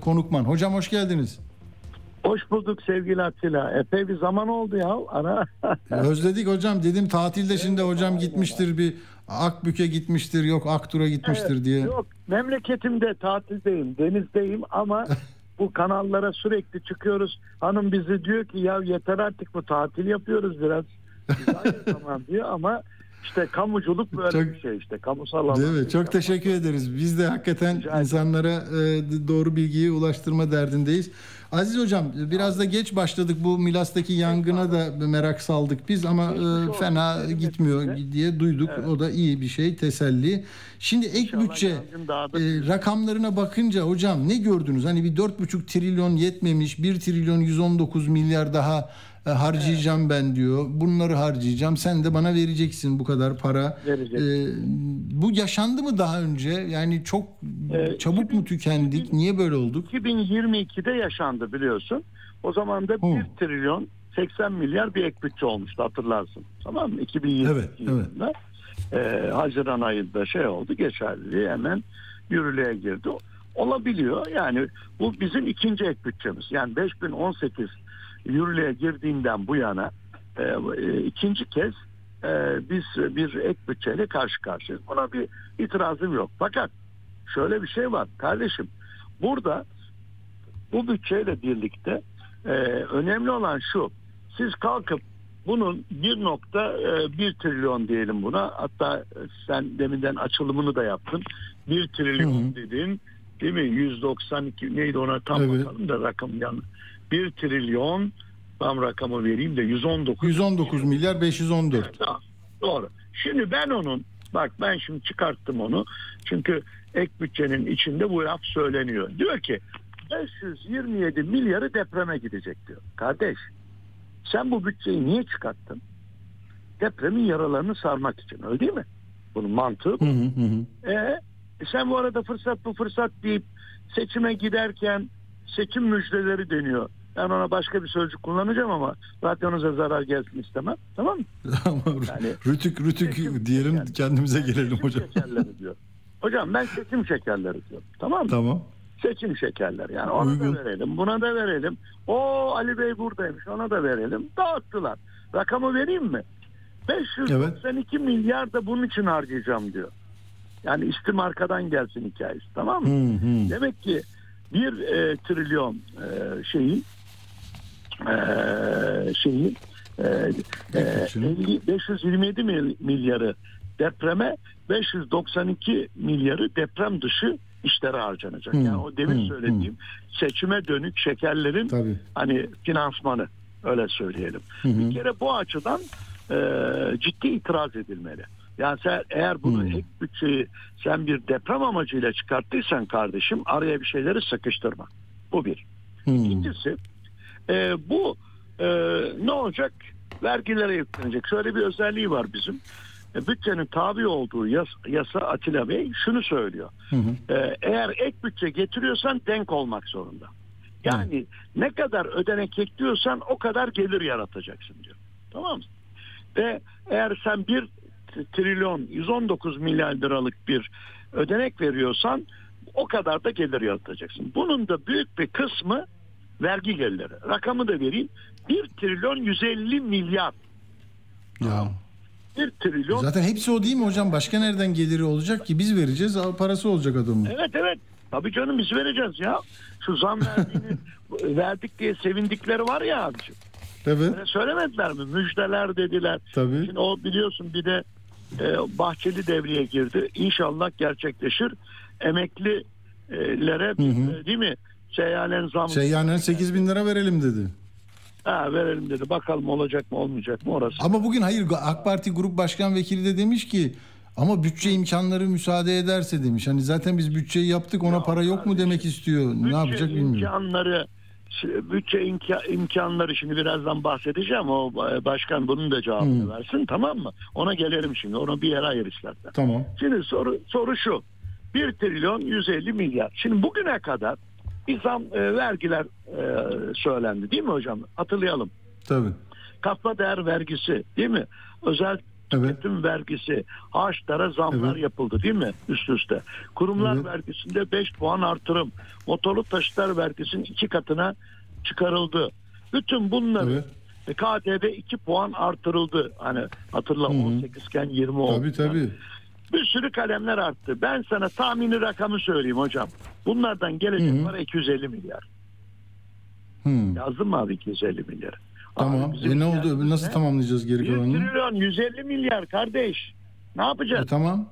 Konukman. Hocam hoş geldiniz. Hoş bulduk sevgili Atilla. Epey bir zaman oldu ya. Ara. Özledik hocam. Dedim tatilde şimdi hocam gitmiştir bir Akbük'e gitmiştir yok Aktur'a gitmiştir diye. Yok memleketimde tatildeyim, denizdeyim ama bu kanallara sürekli çıkıyoruz. Hanım bizi diyor ki ya yeter artık bu tatil yapıyoruz biraz. Tamam diyor ama işte kamuculuk böyle Çok- bir şey işte. Kamusal alan. Değil mi? Çok teşekkür ederiz. Biz de hakikaten Rica insanlara e, doğru bilgiyi ulaştırma derdindeyiz. Aziz hocam biraz da geç başladık. Bu Milas'taki yangına da merak saldık biz ama e, fena gitmiyor diye duyduk. O da iyi bir şey, teselli. Şimdi ek İnşallah bütçe e, rakamlarına bakınca hocam ne gördünüz? Hani bir 4,5 trilyon yetmemiş, 1 trilyon 119 milyar daha e, harcayacağım ben diyor. Bunları harcayacağım. Sen de bana vereceksin bu kadar para. Verecek. E, bu yaşandı mı daha önce? Yani çok Ee, çabuk mu 2000 tükendik? Niye böyle olduk? 2022'de yaşandı biliyorsun. O zaman da 1 Hı. trilyon 80 milyar bir ek bütçe olmuştu hatırlarsın. Tamam mı? 2022 Evet, evet. yılında. Ee, Haziran ayında şey oldu geçerliliği hemen yürürlüğe girdi. Olabiliyor yani bu bizim ikinci ek bütçemiz. Yani 5018 yürürlüğe girdiğinden bu yana e, e, ikinci kez e, biz bir ek bütçeyle karşı karşıyayız. Buna bir itirazım yok. Fakat şöyle bir şey var kardeşim. Burada bu bütçeyle birlikte e, önemli olan şu. Siz kalkıp bunun 1.1 trilyon diyelim buna. Hatta sen deminden açılımını da yaptın. 1 trilyon Hı hı. dedin. Değil mi? 192 neydi ona tam Evet. bakalım da rakam yanlış. 1 trilyon tam rakamı vereyim de 119 119 milyar 514. Tamam, Doğru. Şimdi ben onun bak ben şimdi çıkarttım onu. Çünkü ek bütçenin içinde bu laf söyleniyor. Diyor ki 527 milyarı depreme gidecek diyor. Kardeş sen bu bütçeyi niye çıkarttın? Depremin yaralarını sarmak için öyle değil mi? Bunun mantığı bu. Hı hı hı hı. E, sen bu arada fırsat bu fırsat deyip seçime giderken seçim müjdeleri deniyor. Ben ona başka bir sözcük kullanacağım ama radyonuza zarar gelsin istemem. Tamam mı? Yani- rütük rütük Seçim diyelim şekerleri. kendimize gelelim Seçim hocam. şekerleri diyor. Hocam ben seçim şekerleri diyorum. Tamam mı? Tamam. Seçim şekerleri. Yani ona Uygun. da verelim, buna da verelim. O Ali Bey buradaymış, ona da verelim. Dağıttılar. rakamı vereyim mi? 592 milyar da bunun için harcayacağım diyor. Yani istim arkadan gelsin hikayesi tamam mı? Hı hı. Demek ki bir e, trilyon e, şeyi e, şeyi e, e, Bütçenin. 50 527 mil- milyarı depreme 592 milyarı deprem dışı işlere harcanacak. Hmm, Yani o demin hmm, söylediğim seçime dönük şekerlerin Tabii. hani finansmanı öyle söyleyelim. Hı. Bir kere bu açıdan e, ciddi itiraz edilmeli. Yani sen eğer bunu Hmm. ek bütçeyi sen bir deprem amacıyla çıkarttıysan kardeşim araya bir şeyleri sıkıştırma. Bu bir. Hı. İkincisi e, bu e, ne olacak? Vergilere yüklenecek. Şöyle bir özelliği var bizim. E, bütçenin tabi olduğu yas, yasa Atilla Bey şunu söylüyor. Hı hı. E, eğer ek bütçe getiriyorsan denk olmak zorunda. Yani ne kadar ödenek ekliyorsan o kadar gelir yaratacaksın diyor. Tamam mı? Ve eğer sen bir trilyon 119 milyar liralık bir ödenek veriyorsan o kadar da gelir yaratacaksın. Bunun da büyük bir kısmı vergi gelirleri. Rakamı da vereyim. 1 trilyon 150 milyar. Ya. 1 trilyon Zaten hepsi o değil mi hocam? Başka nereden geliri olacak ki? Biz vereceğiz, al- parası olacak adamın. Evet evet. Tabii canım biz vereceğiz ya. Şu zam verdiğini verdik diye sevindikleri var ya abiciğim. Evet, Öyle söylemediler mi? Müjdeler dediler. tabii. Şimdi o biliyorsun bir de e, Bahçeli devreye girdi. İnşallah gerçekleşir. Emeklilere Hı hı. e, değil mi? Seyyanen zam yani 8 bin lira verelim dedi. ha, verelim dedi. Bakalım olacak mı olmayacak mı orası. Ama bugün hayır AK Parti Grup Başkan Vekili de demiş ki ama bütçe imkanları müsaade ederse demiş. Hani zaten biz bütçeyi yaptık ona para yok mu demek istiyor. Ne Bütçe yapacak bilmiyorum. imkanları bütçe imka- imkanları şimdi birazdan bahsedeceğim. O e, başkan bunun da cevabını Hı. versin tamam mı? Ona gelelim şimdi. Onu bir yere ayır istersen. Tamam. Şimdi soru soru şu. 1 trilyon 150 milyar. Şimdi bugüne kadar bir zam e, vergiler e, söylendi değil mi hocam? Hatırlayalım. Tabii. Katma değer vergisi değil mi? Özel Evet. tüketim vergisi, harçlara zamlar Evet. yapıldı değil mi üst üste? Kurumlar Evet. vergisinde 5 puan artırım, motorlu taşıtlar vergisinin iki katına çıkarıldı. Bütün bunları Evet. e, KDV 2 puan artırıldı. Hani hatırla Hı hı. 18 iken 20 oldu. Tabii tabii. Bir sürü kalemler arttı. Ben sana tahmini rakamı söyleyeyim hocam. Bunlardan gelecek Hı hı. para 250 milyar. Hmm. Yazdın mı abi 250 milyar? Tamam. Abi E ne oldu? Nasıl ne? tamamlayacağız geri 1 kalanını? trilyon 150 milyar kardeş. Ne E, yapacağız? tamam.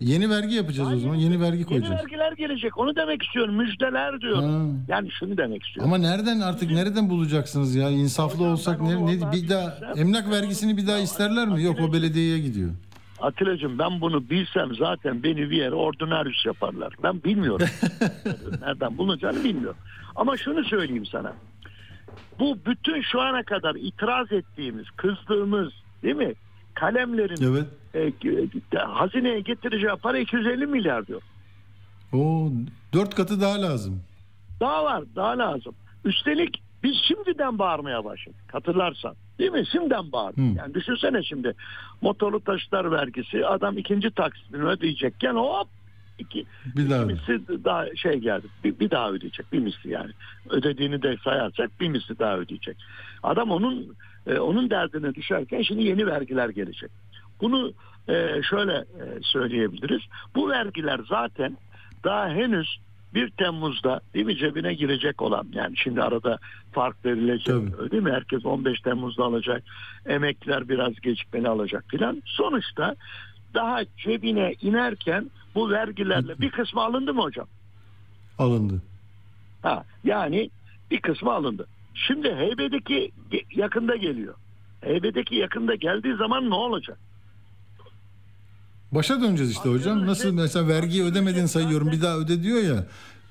Yeni vergi yapacağız o zaman. Yeni vergi Yeni koyacağız. vergiler gelecek. Onu demek istiyorum. Müjdeler diyorum. Ha. Yani şunu demek istiyorum. Ama nereden artık nereden bulacaksınız ya? İnsaflı Hocam olsak ne, ne bir daha bilsem- emlak vergisini bir daha isterler mi? Yok o belediyeye gidiyor. Atilla'cığım ben bunu bilsem zaten beni bir yere ordinaryüs yaparlar. Ben bilmiyorum. Nereden bulunacağını bilmiyorum. Ama şunu söyleyeyim sana. Bu bütün şu ana kadar itiraz ettiğimiz, kızdığımız değil mi? Kalemlerin Evet. e, e, hazineye getireceği para 250 milyar diyor. O dört katı daha lazım. Daha var, daha lazım. Üstelik biz şimdiden bağırmaya başladık. Hatırlarsan. Değil mi? Şimdiden bağırdık. Hı. Yani düşünsene şimdi motorlu taşıtlar vergisi adam ikinci taksitini ödeyecekken hop iki, Bir daha. misli daha şey geldi. Bir, bir daha ödeyecek. Bir misli yani. Ödediğini de sayarsak bir misli daha ödeyecek. Adam onun e, onun derdine düşerken şimdi yeni vergiler gelecek. Bunu e, şöyle e, söyleyebiliriz. Bu vergiler zaten daha henüz 1 Temmuz'da değil mi cebine girecek olan yani şimdi arada fark verilecek Tabii. değil mi? Herkes 15 Temmuz'da alacak. Emekliler biraz gecikmeli alacak filan. Sonuçta daha cebine inerken bu vergilerle bir kısmı alındı mı hocam? Alındı. Ha, yani bir kısmı alındı. Şimdi heybedeki yakında geliyor. Heybedeki yakında geldiği zaman ne olacak? Başa döneceğiz işte hocam. Nasıl mesela vergiyi ödemedin sayıyorum bir daha öde diyor ya.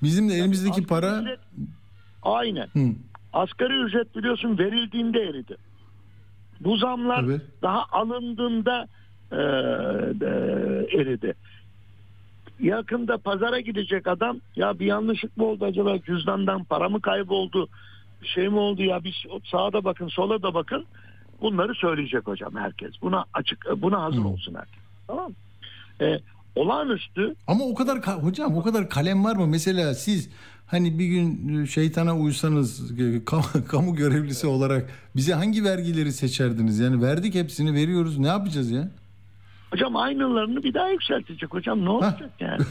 Bizim de elimizdeki Asgari para ücret- Aynen. Hı, Asgari ücret biliyorsun verildiğinde eridi. Bu zamlar Evet. daha alındığında e, e, eridi. Yakında pazara gidecek adam ya bir yanlışlık mı oldu acaba cüzdandan para mı kayboldu bir şey mi oldu ya bir sağa da bakın sola da bakın bunları söyleyecek hocam herkes. Buna açık buna hazır Hı. olsun herkes. Tamam mı? E, olağanüstü Ama o kadar ka- hocam o kadar kalem var mı? Mesela siz hani bir gün e, şeytana uysanız e, kamu, görevlisi olarak bize hangi vergileri seçerdiniz? Yani verdik hepsini veriyoruz. Ne yapacağız ya? hocam aynılarını bir daha yükseltecek hocam ne olacak yani?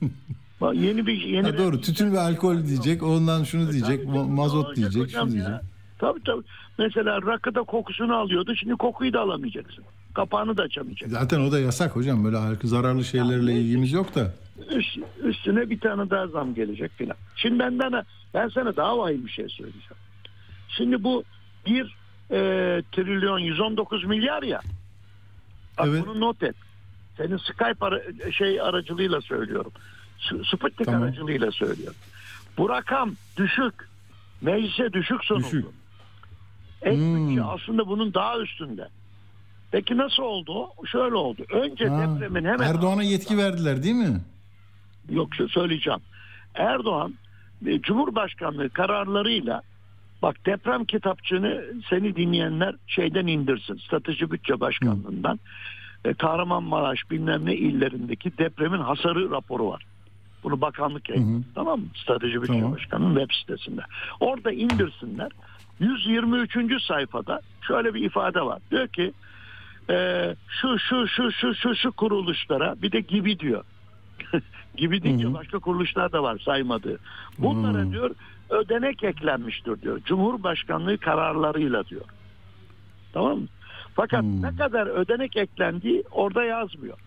Bak yeni bir yeni Ha, doğru. Tütün ve alkol diyecek. Ondan şunu diyecek. Tabii, tabii, ma- Mazot diyecek. hocam Şunu ya? diyecek. Tabii tabii. Mesela rakıda kokusunu alıyordu. Şimdi kokuyu da alamayacaksın. Kapağını da açamayacaksın. Zaten o da yasak hocam. Böyle zararlı şeylerle ilgimiz yok da. Üst- üstüne bir tane daha zam gelecek filan. Şimdi benden ben sana daha vahim bir şey söyleyeceğim. Şimdi bu bir e, trilyon 119 milyar ya. Bak Evet. bunu not et. Senin Skype ara- şey aracılığıyla söylüyorum. Sputnik Tamam. aracılığıyla söylüyorum. Bu rakam düşük. Meclise düşük sunuldu. Düşük. Ek Hmm. bütçe aslında bunun daha üstünde. Peki nasıl oldu? Şöyle oldu. Önce Ha, depremin hemen Erdoğan'a yetki verdiler değil mi? Yok söyleyeceğim. Erdoğan e, Cumhurbaşkanlığı kararlarıyla bak deprem kitapçığını seni dinleyenler şeyden indirsin. Strateji Bütçe Başkanlığından e, Kahramanmaraş bilmem ne illerindeki depremin hasarı raporu var. Bunu bakanlık yayınladı. Tamam mı? Strateji Bütçe Tamam. Başkanlığı'nın web sitesinde. Orada indirsinler. 123. sayfada şöyle bir ifade var. Diyor ki e, şu şu şu şu şu şu kuruluşlara bir de gibi diyor. gibi deyince başka kuruluşlar da var saymadığı. Bunlara diyor ödenek eklenmiştir diyor. Cumhurbaşkanlığı kararlarıyla diyor. Tamam mı? Fakat ne kadar ödenek eklendiği orada yazmıyor.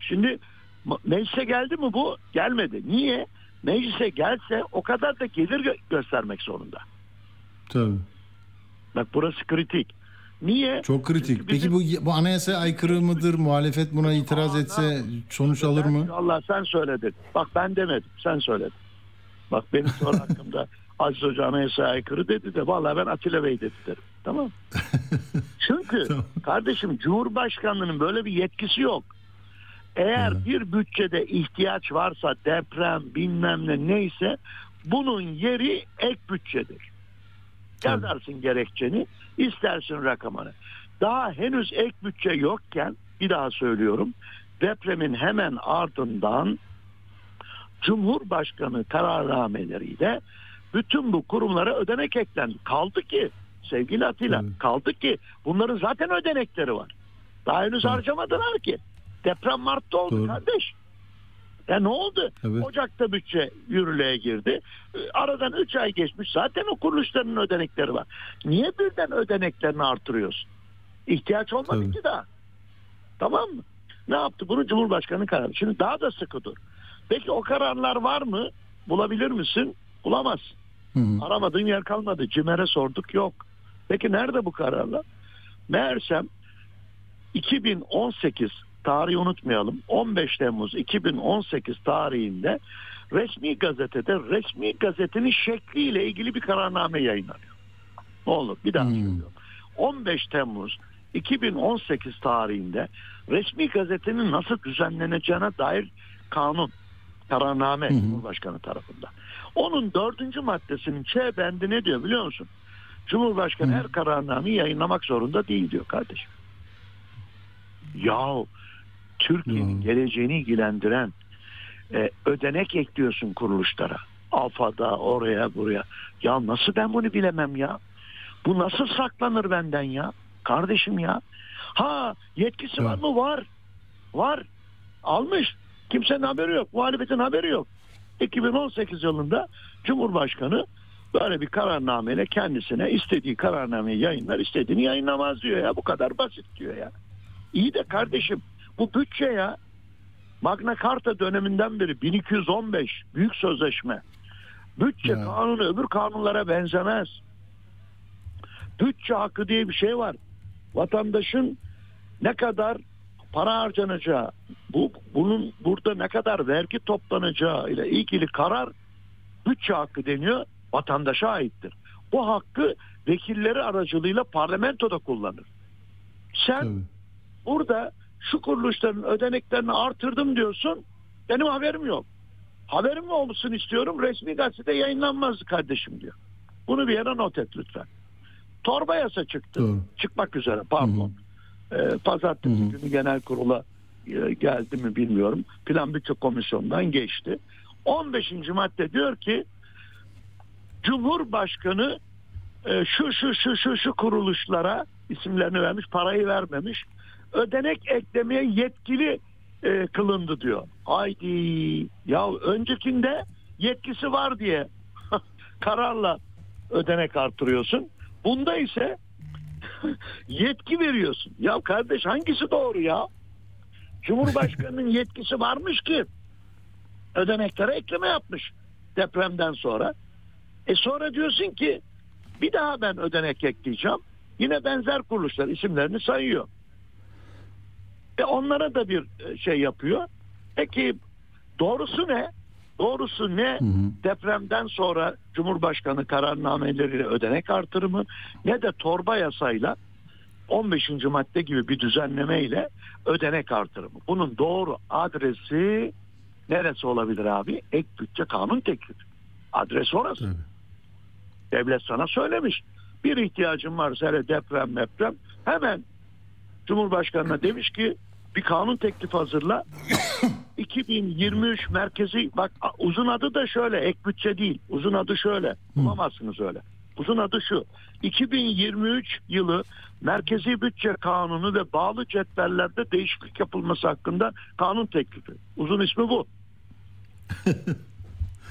Şimdi meclise geldi mi bu? Gelmedi. Niye? Meclise gelse o kadar da gelir gö- göstermek zorunda. Tabii. Bak burası kritik. Niye? Çok kritik. Çünkü Peki bizim- bu bu anayasaya aykırı mıdır? Muhalefet buna itiraz etse sonuç alır mı? Allah sen söyledin. Bak ben demedim. Sen söyledin. Bak benim soru hakkımda Aziz Hoca anayasaya aykırı dedi de vallahi ben Atilla Bey dedi derim. Tamam Çünkü Tamam. kardeşim Cumhurbaşkanlığının böyle bir yetkisi yok. Eğer bir bütçede ihtiyaç varsa deprem bilmem ne neyse bunun yeri ek bütçedir. Yazarsın gerekçeni, istersin rakamını. Daha henüz ek bütçe yokken bir daha söylüyorum. Depremin hemen ardından Cumhurbaşkanı kararnameleriyle bütün bu kurumlara ödenek eklendi. Kaldı ki sevgili Atilla Evet. kaldı ki bunların zaten ödenekleri var. Daha henüz Evet. harcamadılar ki. Deprem Mart'ta oldu Doğru. kardeş. Ya ne oldu? Evet. Ocak'ta bütçe yürürlüğe girdi. Ee, Aradan 3 ay geçmiş. Zaten o kuruluşların ödenekleri var. Niye birden ödeneklerini artırıyorsun? İhtiyaç olmadı Tabii. ki daha. Tamam mı? Ne yaptı? Bunu Cumhurbaşkanı kararı. Şimdi daha da sıkı dur. Peki o kararlar var mı? Bulabilir misin? Bulamazsın. Hı hı. Aramadığın yer kalmadı. CİMER'e sorduk yok. Peki nerede bu kararlar? Meğersem 2018 tarihi unutmayalım. 15 Temmuz 2018 tarihinde resmi gazetede resmi gazetenin şekliyle ilgili bir kararname yayınlanıyor. Ne olur bir daha Hmm. söylüyorum. 15 Temmuz 2018 tarihinde resmi gazetenin nasıl düzenleneceğine dair kanun kararname Cumhurbaşkanı tarafından. Onun dördüncü maddesinin Ç bendi ne diyor biliyor musun? Cumhurbaşkanı her kararnameyi yayınlamak zorunda değil diyor kardeşim. Yahu Türkiye'nin Ya. geleceğini ilgilendiren e, ödenek ekliyorsun kuruluşlara. Alfa'da oraya buraya. Ya nasıl ben bunu bilemem ya? Bu nasıl saklanır benden ya? Kardeşim ya. Ha yetkisi var mı? Var. Var. Almış. Kimsenin haberi yok. Muhalefetin haberi yok. 2018 yılında Cumhurbaşkanı böyle bir kararnameyle kendisine istediği kararnameyi yayınlar, istediğini yayınlamaz diyor ya. Bu kadar basit diyor ya. İyi de kardeşim bu bütçe ya Magna Carta döneminden beri 1215 büyük sözleşme. Bütçe Ya. kanunu öbür kanunlara benzemez. Bütçe hakkı diye bir şey var. Vatandaşın ne kadar para harcanacağı, bu bunun burada ne kadar vergi toplanacağı ile ilgili karar bütçe hakkı deniyor, vatandaşa aittir. Bu hakkı vekilleri aracılığıyla parlamentoda kullanır. Sen Tabii. burada şu kuruluşların ödeneklerini artırdım diyorsun. Benim haberim yok. Haberim olsun istiyorum. Resmi gazetede yayınlanmaz kardeşim diyor. Bunu bir yere not et lütfen. Torba yasa çıktı. Doğru. Çıkmak üzere pardon. Ee, pazartesi Hı hı. günü genel kurula e, geldi mi bilmiyorum. Plan bütçe komisyonundan geçti. 15. madde diyor ki Cumhurbaşkanı e, şu şu şu şu şu kuruluşlara isimlerini vermiş, parayı vermemiş. Ödenek eklemeye yetkili e, kılındı diyor. Haydi ya öncekinde yetkisi var diye kararla ödenek artırıyorsun. Bunda ise yetki veriyorsun. Ya kardeş hangisi doğru ya? Cumhurbaşkanının yetkisi varmış ki ödeneklere ekleme yapmış depremden sonra. E sonra diyorsun ki bir daha ben ödenek ekleyeceğim. Yine benzer kuruluşlar isimlerini sayıyor. E onlara da bir e, şey yapıyor. Peki doğrusu ne? Doğrusu ne? Depremden sonra Cumhurbaşkanı kararnameleriyle ödenek artırımı ne de torba yasayla 15. madde gibi bir düzenlemeyle ödenek artırımı. Bunun doğru adresi neresi olabilir abi? Ek bütçe kanun teklifi. Adres orası. Tabii. Devlet sana söylemiş. Bir ihtiyacın varsa hele deprem deprem hemen Cumhurbaşkanı'na demiş ki bir kanun teklifi hazırla. 2023 merkezi bak uzun adı da şöyle ek bütçe değil. Uzun adı şöyle. Bulamazsınız öyle. Uzun adı şu. 2023 yılı merkezi bütçe kanunu ve bağlı cetvellerde değişiklik yapılması hakkında kanun teklifi. Uzun ismi bu.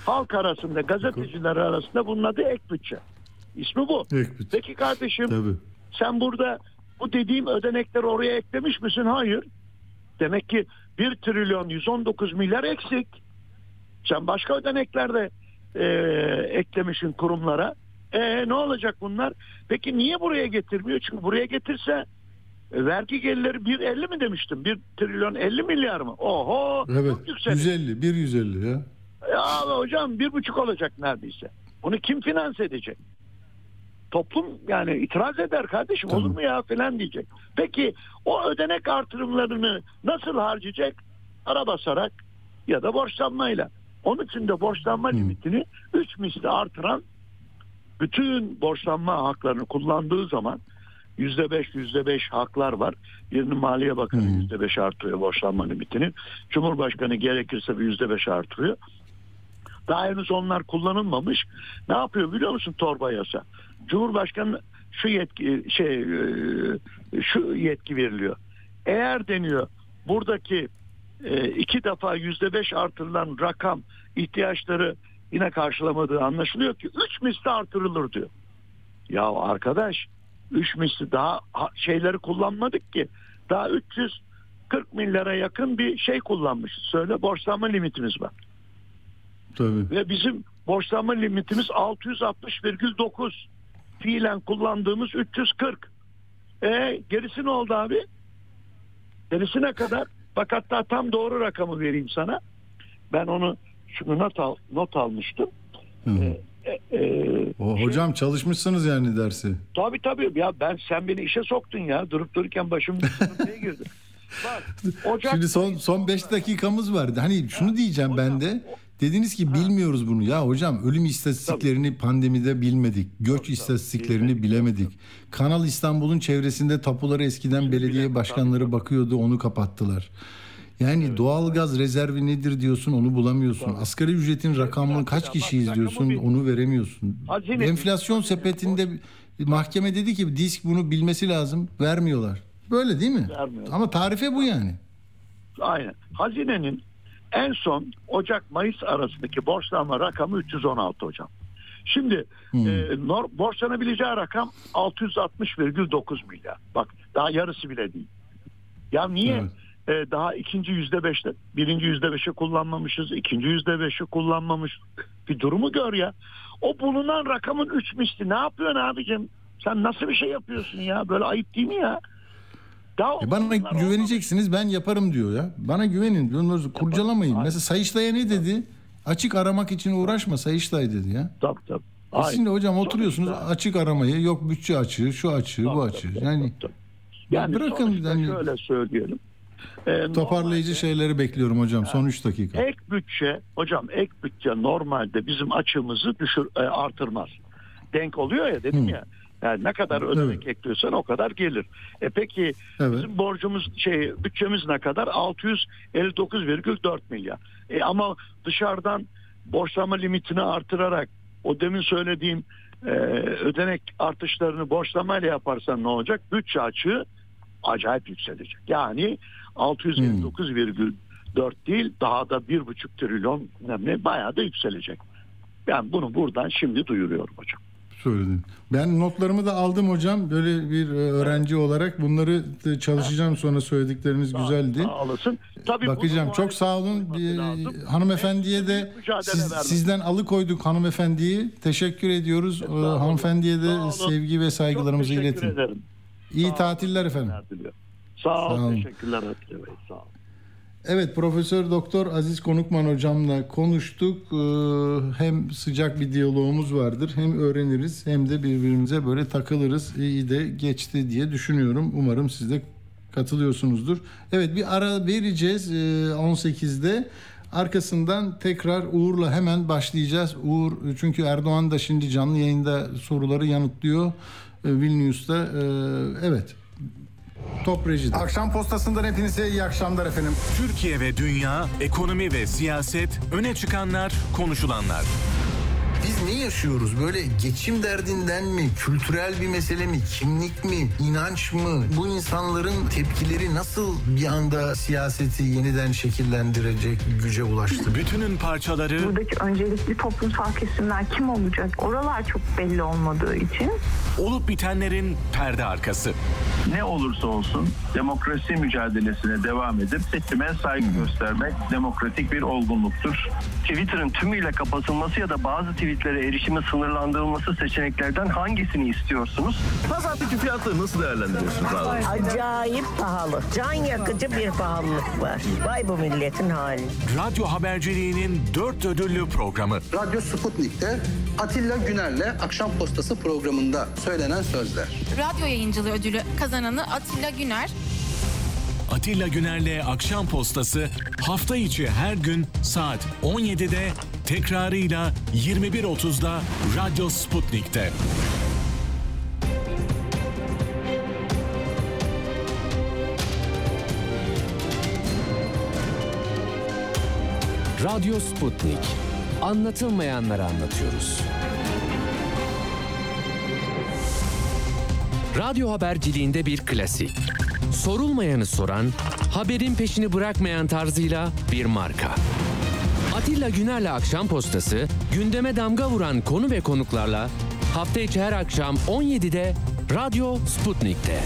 Halk arasında gazeteciler arasında bunun adı ek bütçe. İsmi bu. Ek bütçe. Peki kardeşim Tabii. sen burada bu dediğim ödenekleri oraya eklemiş misin? Hayır. Demek ki 1 trilyon 119 milyar eksik. Sen başka ödeneklerde e, eklemişsin kurumlara. E ne olacak bunlar? Peki niye buraya getirmiyor? Çünkü buraya getirse e, vergi gelirleri 1.50 mi demiştim? 1 trilyon 50 milyar mı? Oho Evet. çok yüksek. 150, 1 150 ya. Ya hocam bir buçuk olacak neredeyse. Bunu kim finanse edecek? Toplum yani itiraz eder kardeşim Tamam. olur mu ya falan diyecek. Peki o ödenek artırımlarını nasıl harcayacak? Ara basarak ya da borçlanmayla. Onun için de borçlanma limitini 3 misli artıran bütün borçlanma haklarını kullandığı zaman yüzde beş yüzde beş haklar var. Birinin Maliye Bakanı yüzde beş artırıyor borçlanma limitini. Cumhurbaşkanı gerekirse bir yüzde beş artırıyor. Daha henüz onlar kullanılmamış. Ne yapıyor biliyor musun torba yasa? Cumhurbaşkanı şu yetki şey e, şu yetki veriliyor. Eğer deniyor buradaki e, iki defa yüzde beş artırılan rakam ihtiyaçları yine karşılamadığı anlaşılıyor ki üç misli artırılır diyor. Ya arkadaş üç misli daha ha- şeyleri kullanmadık ki. Daha 340 milyara yakın bir şey kullanmışız. Söyle borçlanma limitimiz var. Tabii. Ve bizim borçlanma limitimiz 660,9. Fiilen kullandığımız 340. E gerisi ne oldu abi? Gerisi ne kadar? Bak hatta tam doğru rakamı vereyim sana. Ben onu şunu not, al, not almıştım. Hı hı. E, e, O, hocam çalışmışsınız yani dersi. Tabii tabii ya ben sen beni işe soktun ya durup dururken başım sıkıntıya girdi. Bak Ocak Şimdi son son 5 dakikamız vardı. Hani şunu diyeceğim ben de. Dediniz ki bilmiyoruz bunu. Ya hocam ölüm istatistiklerini pandemide bilmedik. Göç istatistiklerini bilemedik. Kanal İstanbul'un çevresinde tapuları eskiden belediye başkanları bakıyordu onu kapattılar. Yani doğalgaz rezervi nedir diyorsun onu bulamıyorsun. Asgari ücretin rakamını kaç kişiyiz diyorsun onu veremiyorsun. Hazine- Enflasyon sepetinde mahkeme dedi ki disk bunu bilmesi lazım vermiyorlar. Böyle değil mi? Vermiyorlar. Ama tarife bu yani. Aynen. Hazinenin en son Ocak-Mayıs arasındaki borçlanma rakamı 316 hocam. Şimdi e, nor, borçlanabileceği rakam 660,9 milyar. Bak daha yarısı bile değil. Ya niye e, daha ikinci yüzde beşte, birinci yüzde beşi kullanmamışız, ikinci yüzde beşi kullanmamış. Bir durumu gör ya. O bulunan rakamın üç misli. Ne yapıyorsun abicim? Sen nasıl bir şey yapıyorsun ya? Böyle ayıp değil mi ya? Daha E bana bunlar olmamış. güveneceksiniz ben yaparım diyor ya. Bana güvenin. Bunları kurcalamayın. Mesela Sayıştay'a ne dedi? Açık aramak için uğraşma Sayıştay dedi ya. Tabii tabii. E. Şimdi hocam oturuyorsunuz Sonuçta- açık aramayı yok bütçe açığı şu açığı bu Tabii, açığı. tabii, Yani tabii, tabii. Yani bırakın yani- şöyle söyleyelim. Ee, toparlayıcı normalde şeyleri bekliyorum hocam son 3 dakika. Ek bütçe hocam ek bütçe normalde bizim açığımızı düşür e, artırmaz. Denk oluyor ya dedim Hı. ya. Yani ne kadar ödenek ekliyorsan o kadar gelir. E peki Evet. bizim borcumuz şey bütçemiz ne kadar? 659,4 milyar. E ama dışarıdan borçlama limitini artırarak o demin söylediğim e, ödenek artışlarını borçlamayla yaparsan ne olacak? Bütçe açığı acayip yükselecek. Yani 659,4 değil daha da 1,5 trilyon ne bayağı da yükselecek. Ben bunu buradan şimdi duyuruyorum hocam. Söyledin. Ben notlarımı da aldım hocam. Böyle bir e, öğrenci olarak bunları çalışacağım sonra söyledikleriniz güzeldi. Sağ olasın. Tabii Bakacağım. Çok sağ olun. lazım. hanımefendiye de siz- vermek. sizden alıkoyduk hanımefendiyi. Teşekkür ediyoruz. Ee, olun. hanımefendiye Sağ de olun. sevgi ve saygılarımızı iletin. ederim. İyi Sağ tatiller efendim. Sağ ol. Sağ olun. Teşekkürler Atilla Bey. Sağ ol. Evet Profesör Doktor Aziz Konukman hocamla konuştuk. Ee, Hem sıcak bir diyalogumuz vardır. Hem öğreniriz hem de birbirimize böyle takılırız. İyi de geçti diye düşünüyorum. Umarım siz de katılıyorsunuzdur. Evet bir ara vereceğiz ee, 18'de. Arkasından tekrar Uğur'la hemen başlayacağız. Uğur çünkü Erdoğan da şimdi canlı yayında soruları yanıtlıyor. Ee, Vilnius'ta. Ee, Evet. Top rejide. Akşam postasından hepinize iyi akşamlar efendim. Türkiye ve dünya, ekonomi ve siyaset, öne çıkanlar, konuşulanlar. Biz ne yaşıyoruz? Böyle geçim derdinden mi? Kültürel bir mesele mi? Kimlik mi? inanç mı? Bu insanların tepkileri nasıl bir anda siyaseti yeniden şekillendirecek güce ulaştı? Bütünün parçaları, buradaki öncelikli toplumsal kesimler kim olacak? Oralar çok belli olmadığı için olup bitenlerin perde arkası. ne olursa olsun demokrasi mücadelesine devam edip seçime saygı göstermek demokratik bir olgunluktur. Twitter'ın tümüyle kapatılması ya da bazı tweetlere erişimi sınırlandırılması seçeneklerden hangisini istiyorsunuz? Pazartesi fiyatları nasıl değerlendiriyorsunuz abi? Acayip pahalı. Can yakıcı bir pahalılık var. Vay bu milletin hali. Radyo haberciliğinin dört ödüllü programı. Radyo Sputnik'te Atilla Güner'le Akşam Postası programında söylenen sözler. Radyo yayıncılığı ödülü kazananı Atilla Güner. Atilla Güner'le Akşam Postası hafta içi her gün saat 17'de tekrarıyla 21.30'da Radyo Sputnik'te. Radyo Sputnik. Anlatılmayanları anlatıyoruz. Radyo haberciliğinde bir klasik. Sorulmayanı soran, haberin peşini bırakmayan tarzıyla bir marka. Atilla Güner'le Akşam Postası, gündeme damga vuran konu ve konuklarla hafta içi her akşam 17'de Radyo Sputnik'te.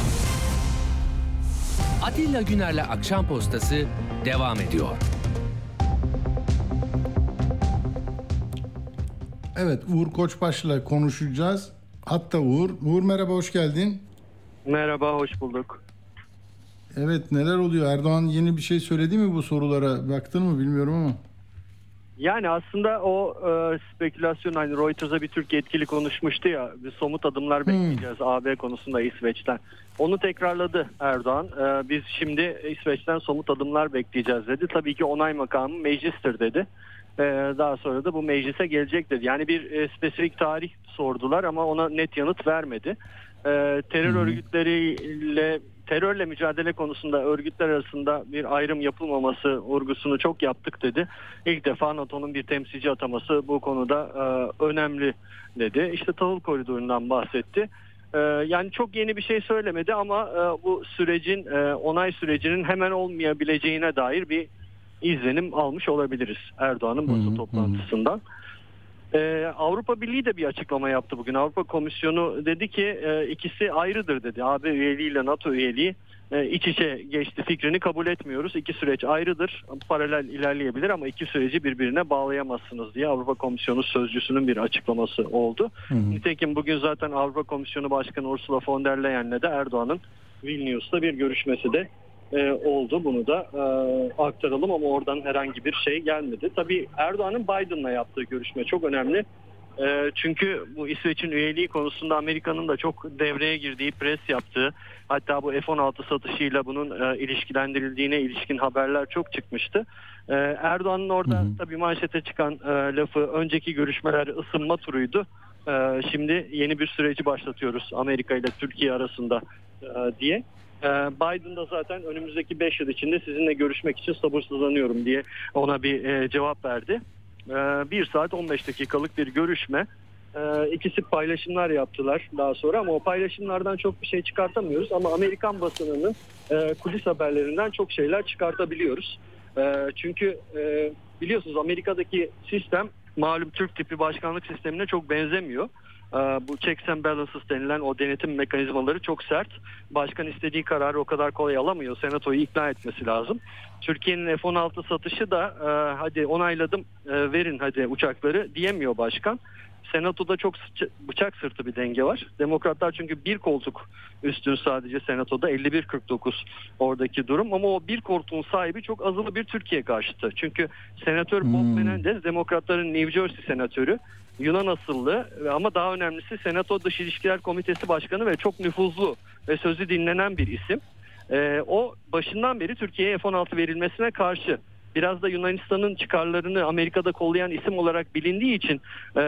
Atilla Güner'le Akşam Postası devam ediyor. Evet Uğur Koçbaş'la konuşacağız. Hatta Uğur. Uğur merhaba hoş geldin. Merhaba, hoş bulduk. Evet neler oluyor? Erdoğan yeni bir şey söyledi mi bu sorulara? Baktın mı bilmiyorum ama. Yani aslında o e, spekülasyon hani Reuters'a bir Türk yetkili konuşmuştu ya bir somut adımlar bekleyeceğiz AB konusunda İsveç'ten. Onu tekrarladı Erdoğan. E, biz şimdi İsveç'ten somut adımlar bekleyeceğiz dedi. Tabii ki onay makamı meclistir dedi. E, daha sonra da bu meclise gelecek dedi. Yani bir e, spesifik tarih sordular ama ona net yanıt vermedi. E, terör örgütleriyle terörle mücadele konusunda örgütler arasında bir ayrım yapılmaması vurgusunu çok yaptık dedi. İlk defa NATO'nun bir temsilci ataması bu konuda e, önemli dedi. İşte tahıl koridorundan bahsetti. E, yani çok yeni bir şey söylemedi ama e, bu sürecin e, onay sürecinin hemen olmayabileceğine dair bir izlenim almış olabiliriz Erdoğan'ın basın toplantısından. Ee, Avrupa Birliği de bir açıklama yaptı bugün. Avrupa Komisyonu dedi ki e, ikisi ayrıdır dedi. AB üyeliği ile NATO üyeliği e, iç içe geçti fikrini kabul etmiyoruz. İki süreç ayrıdır. Paralel ilerleyebilir ama iki süreci birbirine bağlayamazsınız diye Avrupa Komisyonu sözcüsünün bir açıklaması oldu. Nitekim bugün zaten Avrupa Komisyonu Başkanı Ursula von der Leyen'le de Erdoğan'ın Vilnius'ta bir görüşmesi de e, oldu. Bunu da e, aktaralım ama oradan herhangi bir şey gelmedi. Tabii Erdoğan'ın Biden'la yaptığı görüşme çok önemli. E, çünkü bu İsveç'in üyeliği konusunda Amerika'nın da çok devreye girdiği, pres yaptığı, hatta bu F-16 satışıyla bunun e, ilişkilendirildiğine ilişkin haberler çok çıkmıştı. E, Erdoğan'ın orada tabii manşete çıkan e, lafı önceki görüşmeler ısınma turuydu. Ee, şimdi yeni bir süreci başlatıyoruz Amerika ile Türkiye arasında e, diye. Ee, Biden da zaten önümüzdeki 5 yıl içinde sizinle görüşmek için sabırsızlanıyorum diye ona bir e, cevap verdi. Ee, 1 saat 15 dakikalık bir görüşme. Ee, ikisi paylaşımlar yaptılar daha sonra ama o paylaşımlardan çok bir şey çıkartamıyoruz. Ama Amerikan basınının e, kulis haberlerinden çok şeyler çıkartabiliyoruz. Çünkü e, biliyorsunuz Amerika'daki sistem malum Türk tipi başkanlık sistemine çok benzemiyor. Ee, Bu checks and balances denilen o denetim mekanizmaları çok sert. Başkan istediği kararı o kadar kolay alamıyor. Senatoyu ikna etmesi lazım. Türkiye'nin F-16 satışı da e, hadi onayladım e, verin hadi uçakları diyemiyor başkan. Senato'da çok bıçak sırtı bir denge var. Demokratlar çünkü bir koltuk üstün sadece Senato'da 51-49 oradaki durum. Ama o bir koltuğun sahibi çok azılı bir Türkiye karşıtı. Çünkü Senatör Bob Menendez Demokratların New Jersey senatörü. Yunan asıllı ama daha önemlisi Senato Dış İlişkiler Komitesi Başkanı ve çok nüfuzlu ve sözü dinlenen bir isim. Ee, o başından beri Türkiye'ye F-16 verilmesine karşı biraz da Yunanistan'ın çıkarlarını Amerika'da kollayan isim olarak bilindiği için e,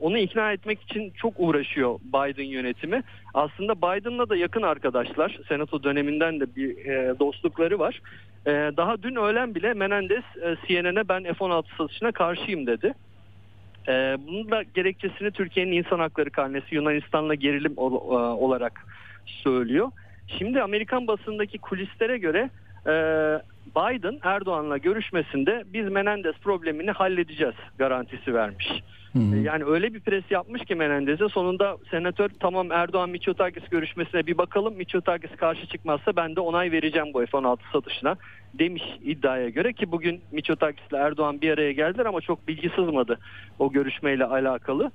onu ikna etmek için çok uğraşıyor Biden yönetimi. Aslında Biden'la da yakın arkadaşlar. Senato döneminden de bir e, dostlukları var. E, daha dün öğlen bile Menendez e, CNN'e ben F-16 satışına karşıyım dedi. Ee, bunun da gerekçesini Türkiye'nin insan hakları karnesi Yunanistan'la gerilim ol- e, olarak söylüyor. Şimdi Amerikan basındaki kulislere göre e, Biden Erdoğan'la görüşmesinde biz Menendez problemini halledeceğiz garantisi vermiş. E, Yani öyle bir pres yapmış ki Menendez'e sonunda senatör tamam Erdoğan Mitsotakis görüşmesine bir bakalım Mitsotakis karşı çıkmazsa ben de onay vereceğim bu F-16 satışına demiş iddiaya göre ki bugün Mitsotakis ile Erdoğan bir araya geldiler ama çok bilgi sızmadı o görüşmeyle alakalı.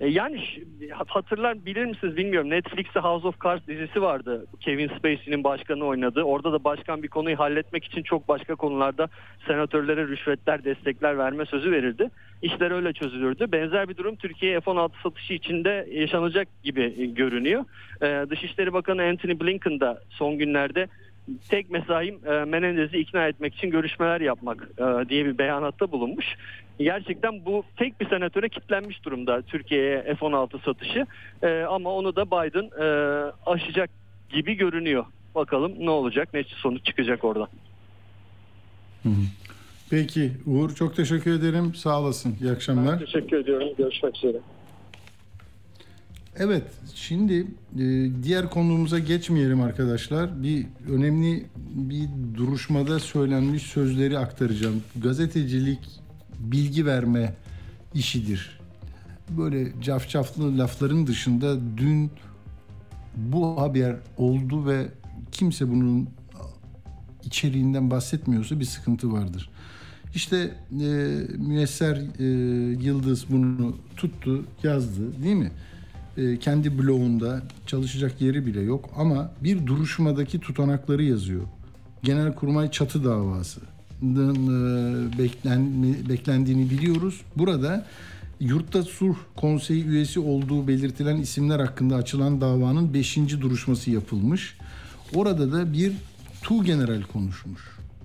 E, Yani hatırlar bilir misiniz bilmiyorum Netflix'te House of Cards dizisi vardı. Kevin Spacey'nin başkanı oynadığı. Orada da başkan bir konuyu halletmek için çok başka konularda senatörlere rüşvetler, destekler verme sözü verirdi. İşler öyle çözülürdü. Benzer bir durum Türkiye F-16 satışı içinde yaşanacak gibi e, görünüyor. E, Dışişleri Bakanı Anthony Blinken da son günlerde tek mesaim e, Menendez'i ikna etmek için görüşmeler yapmak e, diye bir beyanatta bulunmuş. Gerçekten bu tek bir senatöre kitlenmiş durumda Türkiye'ye F-16 satışı E, ama onu da Biden e, aşacak gibi görünüyor. Bakalım ne olacak, ne sonuç çıkacak oradan. Peki Uğur çok teşekkür ederim. Sağ olasın. İyi akşamlar. Teşekkür ediyorum. Görüşmek üzere. Evet, şimdi e, diğer konuğumuza geçmeyelim arkadaşlar. Bir önemli bir duruşmada söylenmiş sözleri aktaracağım. Gazetecilik bilgi verme işidir. Böyle cafcaflı lafların dışında dün bu haber oldu ve kimse bunun içeriğinden bahsetmiyorsa bir sıkıntı vardır. İşte e, Müyesser e, Yıldız bunu tuttu, yazdı değil mi? E, kendi blogunda çalışacak yeri bile yok ama bir duruşmadaki tutanakları yazıyor. Genelkurmay çatı davası beklen, beklendiğini biliyoruz. Burada Yurtta Sulh Konseyi üyesi olduğu belirtilen isimler hakkında açılan davanın 5. duruşması yapılmış. Orada da bir Tu General konuşmuş.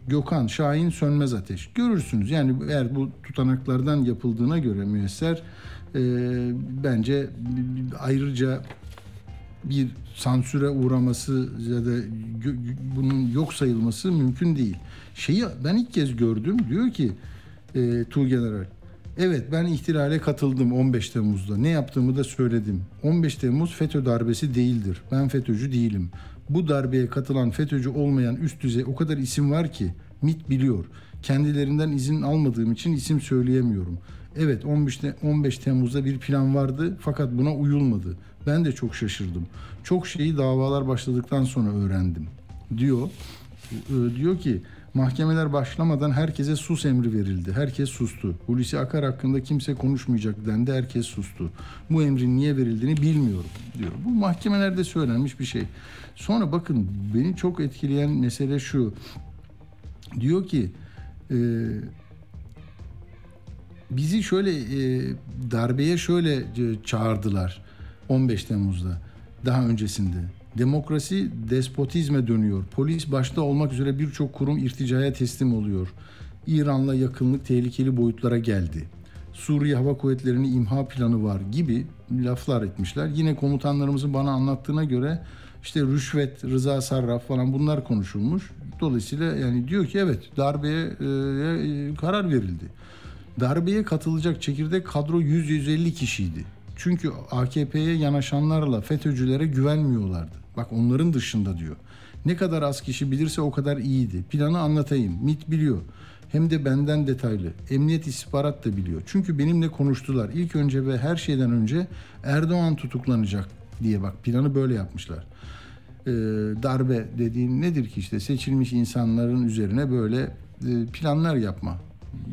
Gökhan Şahin Sönmez Ateş. Görürsünüz yani eğer bu tutanaklardan yapıldığına göre müesser e, bence ayrıca bir sansüre uğraması ya da bunun yok sayılması mümkün değil. Şeyi ben ilk kez gördüm diyor ki e, Tuğgeneral Evet ben ihtilale katıldım 15 Temmuz'da. Ne yaptığımı da söyledim. 15 Temmuz FETÖ darbesi değildir. Ben FETÖ'cü değilim. Bu darbeye katılan FETÖ'cü olmayan üst düzey o kadar isim var ki MIT biliyor. Kendilerinden izin almadığım için isim söyleyemiyorum. Evet 15, Te- 15 Temmuz'da bir plan vardı fakat buna uyulmadı. Ben de çok şaşırdım. Çok şeyi davalar başladıktan sonra öğrendim. Diyor. Ee, diyor ki mahkemeler başlamadan herkese sus emri verildi. Herkes sustu. Hulusi Akar hakkında kimse konuşmayacak dendi. Herkes sustu. Bu emrin niye verildiğini bilmiyorum diyor. Bu mahkemelerde söylenmiş bir şey. Sonra bakın beni çok etkileyen mesele şu. Diyor ki e, bizi şöyle e, darbeye şöyle e, çağırdılar 15 Temmuz'da daha öncesinde. Demokrasi despotizme dönüyor. Polis başta olmak üzere birçok kurum irticaya teslim oluyor. İran'la yakınlık tehlikeli boyutlara geldi. Suriye Hava Kuvvetleri'nin imha planı var gibi laflar etmişler. Yine komutanlarımızın bana anlattığına göre işte rüşvet, rıza sarraf falan bunlar konuşulmuş. Dolayısıyla yani diyor ki evet darbeye e, karar verildi. Darbeye katılacak çekirdek kadro 100-150 kişiydi. Çünkü AKP'ye yanaşanlarla FETÖ'cülere güvenmiyorlardı. Bak onların dışında diyor. Ne kadar az kişi bilirse o kadar iyiydi. Planı anlatayım. MIT biliyor. Hem de benden detaylı. Emniyet istihbarat da biliyor. Çünkü benimle konuştular. İlk önce ve her şeyden önce Erdoğan tutuklanacak diye bak planı böyle yapmışlar. Ee, darbe dediğin nedir ki işte seçilmiş insanların üzerine böyle e, planlar yapma.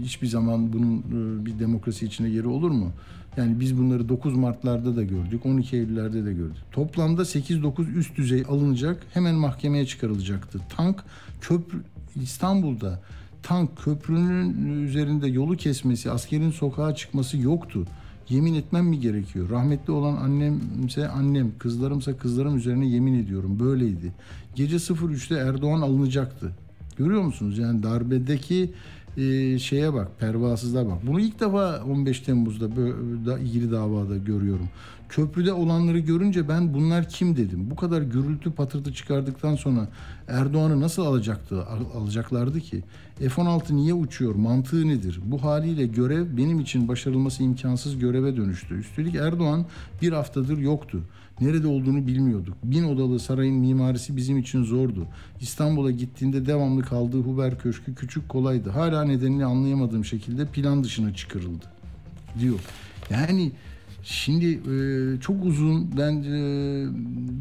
Hiçbir zaman bunun e, bir demokrasi içinde yeri olur mu? Yani biz bunları 9 Mart'larda da gördük, 12 Eylül'lerde de gördük. Toplamda 8-9 üst düzey alınacak, hemen mahkemeye çıkarılacaktı. Tank köprü İstanbul'da tank köprünün üzerinde yolu kesmesi, askerin sokağa çıkması yoktu. Yemin etmem mi gerekiyor? Rahmetli olan annemse annem, kızlarımsa kızlarım üzerine yemin ediyorum. Böyleydi. Gece 03'te Erdoğan alınacaktı. Görüyor musunuz? Yani darbedeki e, şeye bak, pervasızlığa bak. Bunu ilk defa 15 Temmuz'da böyle, ilgili davada görüyorum. Köprüde olanları görünce ben bunlar kim dedim. Bu kadar gürültü patırtı çıkardıktan sonra Erdoğan'ı nasıl alacaktı, alacaklardı ki? F-16 niye uçuyor? Mantığı nedir? Bu haliyle görev benim için başarılması imkansız göreve dönüştü. Üstelik Erdoğan bir haftadır yoktu. Nerede olduğunu bilmiyorduk. Bin odalı sarayın mimarisi bizim için zordu. İstanbul'a gittiğinde devamlı kaldığı Huber Köşkü küçük kolaydı. Hala nedenini anlayamadığım şekilde plan dışına çıkarıldı diyor. Yani şimdi e, çok uzun ben e,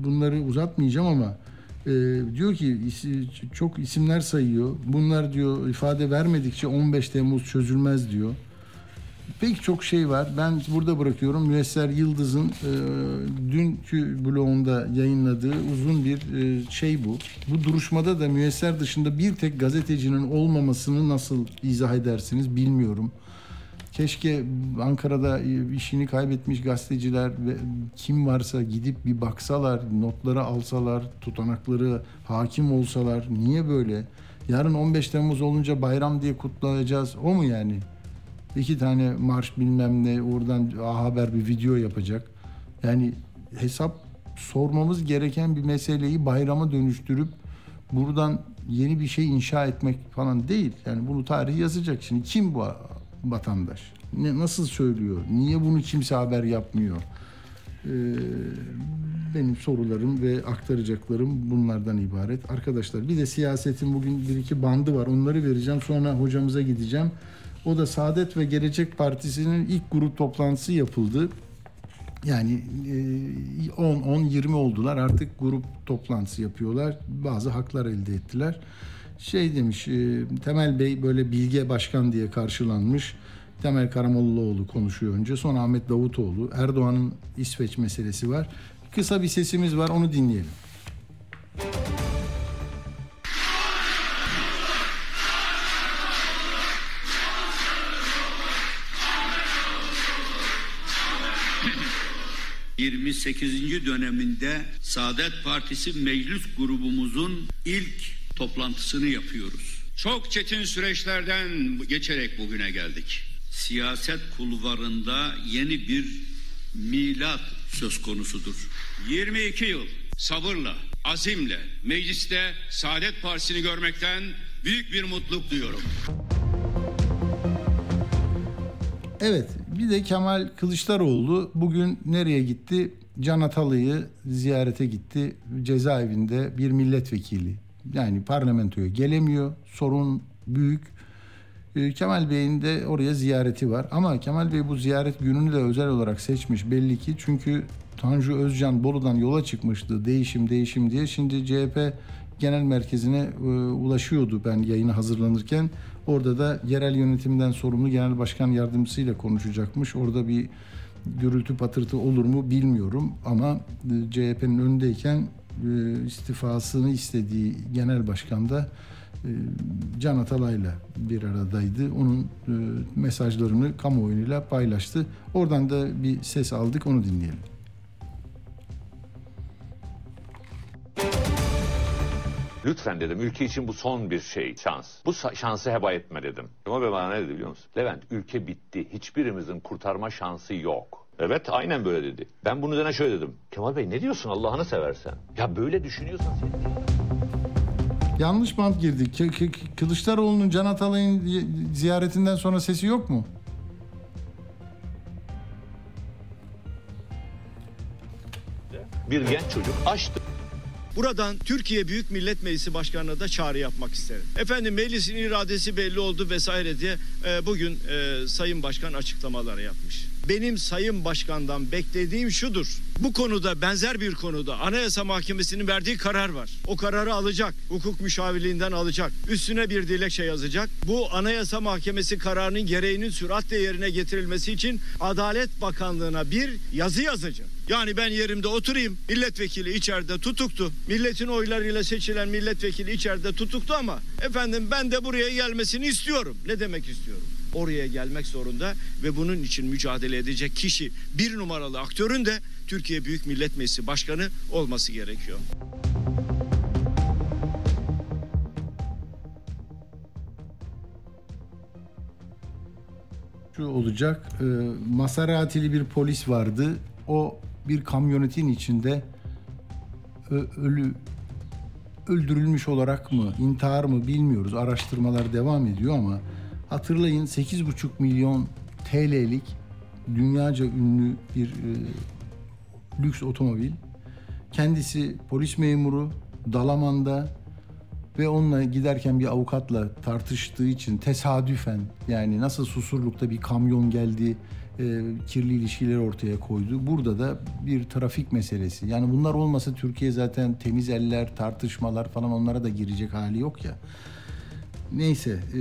bunları uzatmayacağım ama e, diyor ki çok isimler sayıyor. Bunlar diyor ifade vermedikçe 15 Temmuz çözülmez diyor pek çok şey var. Ben burada bırakıyorum. Müesser Yıldız'ın e, dünkü blogunda yayınladığı uzun bir e, şey bu. Bu duruşmada da müesser dışında bir tek gazetecinin olmamasını nasıl izah edersiniz bilmiyorum. Keşke Ankara'da işini kaybetmiş gazeteciler ve kim varsa gidip bir baksalar, notları alsalar, tutanakları hakim olsalar. Niye böyle? Yarın 15 Temmuz olunca bayram diye kutlayacağız. O mu yani? İki tane marş bilmem ne oradan Haber bir video yapacak. Yani hesap sormamız gereken bir meseleyi bayrama dönüştürüp buradan yeni bir şey inşa etmek falan değil. Yani bunu tarih yazacak. Şimdi kim bu vatandaş? Ne, nasıl söylüyor? Niye bunu kimse haber yapmıyor? Ee, benim sorularım ve aktaracaklarım bunlardan ibaret. Arkadaşlar bir de siyasetin bugün bir iki bandı var. Onları vereceğim. Sonra hocamıza gideceğim. O da Saadet ve Gelecek Partisi'nin ilk grup toplantısı yapıldı. Yani 10 10 20 oldular. Artık grup toplantısı yapıyorlar. Bazı haklar elde ettiler. Şey demiş e, Temel Bey böyle bilge başkan diye karşılanmış. Temel Karamollaoğlu konuşuyor önce. Sonra Ahmet Davutoğlu. Erdoğan'ın İsveç meselesi var. Kısa bir sesimiz var onu dinleyelim. 28. döneminde Saadet Partisi meclis grubumuzun ilk toplantısını yapıyoruz. Çok çetin süreçlerden geçerek bugüne geldik. Siyaset kulvarında yeni bir milat söz konusudur. 22 yıl sabırla, azimle mecliste Saadet Partisi'ni görmekten büyük bir mutluluk duyuyorum. Evet, bir de Kemal Kılıçdaroğlu bugün nereye gitti? Can Atalı'yı ziyarete gitti. Cezaevinde bir milletvekili. Yani parlamentoya gelemiyor. Sorun büyük. Ee, Kemal Bey'in de oraya ziyareti var. Ama Kemal Bey bu ziyaret gününü de özel olarak seçmiş belli ki. Çünkü Tanju Özcan Bolu'dan yola çıkmıştı. Değişim değişim diye. Şimdi CHP genel merkezine e, ulaşıyordu ben yayını hazırlanırken. Orada da yerel yönetimden sorumlu genel başkan yardımcısıyla konuşacakmış. Orada bir gürültü patırtı olur mu bilmiyorum ama e, CHP'nin öndeyken e, istifasını istediği genel başkan da e, Can Atalay'la bir aradaydı. Onun mesajlarını kamuoyuyla paylaştı. Oradan da bir ses aldık onu dinleyelim. Lütfen dedim ülke için bu son bir şey şans. Bu şansı heba etme dedim. Kemal Bey bana ne dedi biliyor musun? Levent ülke bitti. Hiçbirimizin kurtarma şansı yok. Evet aynen böyle dedi. Ben bunun üzerine şöyle dedim. Kemal Bey ne diyorsun Allah'ını seversen? Ya böyle düşünüyorsan sen Yanlış bant girdik. K- K- Kılıçdaroğlu'nun Can Atalay'ın ziyaretinden sonra sesi yok mu? bir genç çocuk açtı. Buradan Türkiye Büyük Millet Meclisi Başkanı'na da çağrı yapmak isterim. Efendim meclisin iradesi belli oldu vesaire diye e, bugün e, Sayın Başkan açıklamalar yapmış. Benim Sayın Başkan'dan beklediğim şudur. Bu konuda benzer bir konuda Anayasa Mahkemesi'nin verdiği karar var. O kararı alacak. Hukuk müşavirliğinden alacak. Üstüne bir dilekçe yazacak. Bu Anayasa Mahkemesi kararının gereğinin süratle yerine getirilmesi için Adalet Bakanlığı'na bir yazı yazacak. Yani ben yerimde oturayım. Milletvekili içeride tutuktu. Milletin oylarıyla seçilen milletvekili içeride tutuktu ama efendim ben de buraya gelmesini istiyorum. Ne demek istiyorum? Oraya gelmek zorunda ve bunun için mücadele edecek kişi bir numaralı aktörün de Türkiye Büyük Millet Meclisi Başkanı olması gerekiyor. Şu olacak. E, Maseratili bir polis vardı. O bir kamyonetin içinde ö- ölü öldürülmüş olarak mı, intihar mı bilmiyoruz. Araştırmalar devam ediyor ama hatırlayın 8,5 milyon TL'lik dünyaca ünlü bir e, lüks otomobil. Kendisi polis memuru Dalaman'da ve onunla giderken bir avukatla tartıştığı için tesadüfen yani nasıl Susurluk'ta bir kamyon geldi e, kirli ilişkiler ortaya koydu. Burada da bir trafik meselesi. Yani bunlar olmasa Türkiye zaten temiz eller, tartışmalar falan onlara da girecek hali yok ya. Neyse, e,